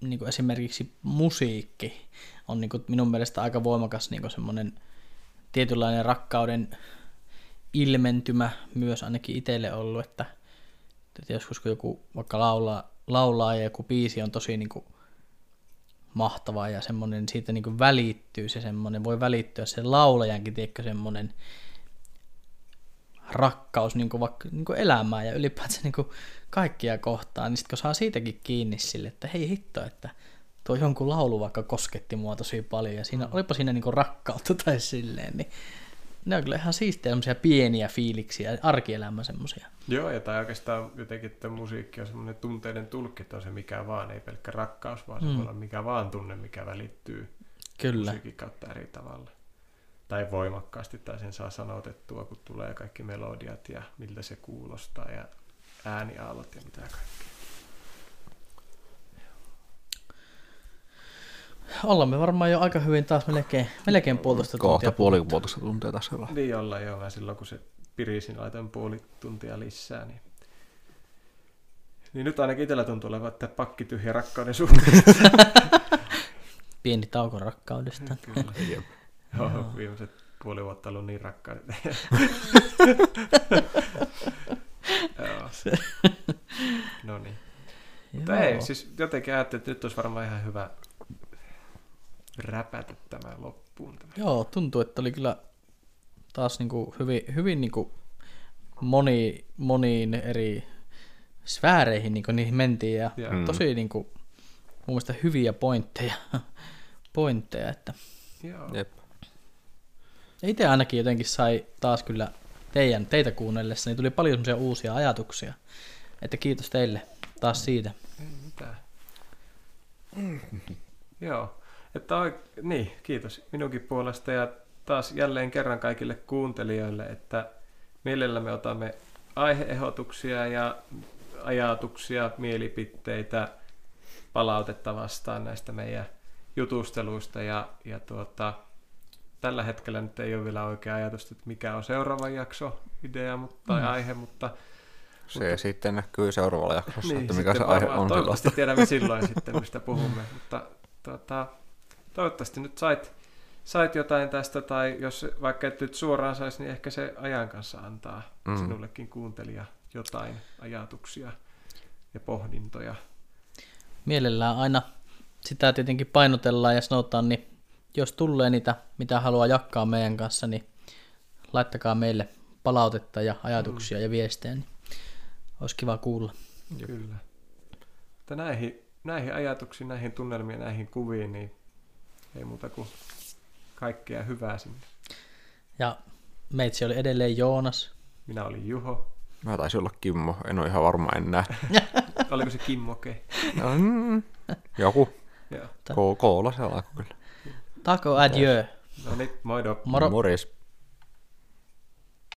Speaker 3: niin kuin esimerkiksi musiikki on niin kuin minun mielestä aika voimakas niin kuin semmoinen tietynlainen rakkauden ilmentymä myös ainakin itselle ollut, että, että joskus kun joku vaikka laulaa, laulaa ja joku biisi on tosi niin kuin mahtavaa ja semmoinen siitä niin kuin välittyy se semmoinen, voi välittyä se laulajankin, tiedätkö, semmoinen rakkaus niin kuin vaikka niin kuin elämään ja ylipäätään niin kuin kaikkia kohtaan, niin sitten kun saa siitäkin kiinni sille, että hei hitto, että tuo jonkun laulu vaikka kosketti mua tosi paljon ja siinä, olipa siinä niin kuin rakkautta tai silleen, niin ne on kyllä ihan siistejä pieniä fiiliksiä, arkielämä semmoisia.
Speaker 2: Joo, ja tai oikeastaan jotenkin, että musiikki on semmoinen tunteiden tulkki, on se mikä vaan, ei pelkkä rakkaus, vaan se mm. voi olla mikä vaan tunne, mikä välittyy Kyllä. musiikin kautta eri tavalla. Tai voimakkaasti, tai sen saa sanotettua, kun tulee kaikki melodiat ja miltä se kuulostaa ja ääniaallot ja mitä kaikkea.
Speaker 3: Ollaan me varmaan jo aika hyvin taas melkein, melkein puolitoista
Speaker 1: tuntia. Kohta puoli puolitoista tuntia tässä ollaan.
Speaker 2: Niin ollaan joo, ja silloin kun se pirisin laitoin puoli tuntia lisää, niin niin nyt ainakin itsellä tuntuu olevan, että pakki tyhjä rakkauden suhteen. (laughs)
Speaker 3: Pieni tauko rakkaudesta. (laughs)
Speaker 2: Kyllä. Joo, viimeiset puoli vuotta ollut niin rakkaudet. (laughs) No niin. Mutta ei, siis jotenkin ajattelin, että nyt olisi varmaan ihan hyvä räpätä tämä loppuun. Tämä.
Speaker 3: Joo, tuntuu, että oli kyllä taas niin kuin hyvin, hyvin niin kuin moni, moniin eri sfääreihin niin kuin niihin mentiin ja mm. tosi niin kuin, mun mielestä hyviä pointteja, (laughs) pointteja että
Speaker 2: Joo. Jep.
Speaker 3: Ja itse ainakin jotenkin sai taas kyllä teidän, teitä kuunnellessa, niin tuli paljon semmoisia uusia ajatuksia. Että kiitos teille taas siitä.
Speaker 2: Ei mitään. (clears throat) Joo. Että niin, kiitos minunkin puolesta ja taas jälleen kerran kaikille kuuntelijoille, että mielellämme otamme aiheehdotuksia ja ajatuksia, mielipiteitä, palautetta vastaan näistä meidän jutusteluista ja, ja tuota, tällä hetkellä nyt ei ole vielä oikea ajatus, että mikä on seuraava jakso, idea mutta, mm. aihe, mutta
Speaker 1: se mutta, sitten näkyy seuraavalla jaksossa, niin, että mikä se aihe on.
Speaker 2: Toivottavasti tiedämme silloin sitten, mistä puhumme, mutta tuota, toivottavasti nyt sait, sait jotain tästä, tai jos vaikka et nyt suoraan saisi, niin ehkä se ajan kanssa antaa mm. sinullekin kuuntelija jotain ajatuksia ja pohdintoja.
Speaker 3: Mielellään aina sitä tietenkin painotellaan ja sanotaan, niin jos tulee niitä, mitä haluaa jakaa meidän kanssa, niin laittakaa meille palautetta ja ajatuksia mm. ja viestejä, niin olisi kiva kuulla.
Speaker 2: Kyllä. Näihin, näihin ajatuksiin, näihin tunnelmiin, näihin kuviin, niin ei muuta kuin kaikkea hyvää sinne.
Speaker 3: Ja meitsi oli edelleen Joonas.
Speaker 2: Minä olin Juho.
Speaker 1: Mä taisin olla Kimmo, en ole ihan varma enää. (laughs)
Speaker 2: Oliko se Kimmo okei?
Speaker 1: Okay? Mm, joku. Ko- koola se alkoi kyllä.
Speaker 3: Tako adieu.
Speaker 2: No niin, moi
Speaker 3: Moro.
Speaker 1: Morjes.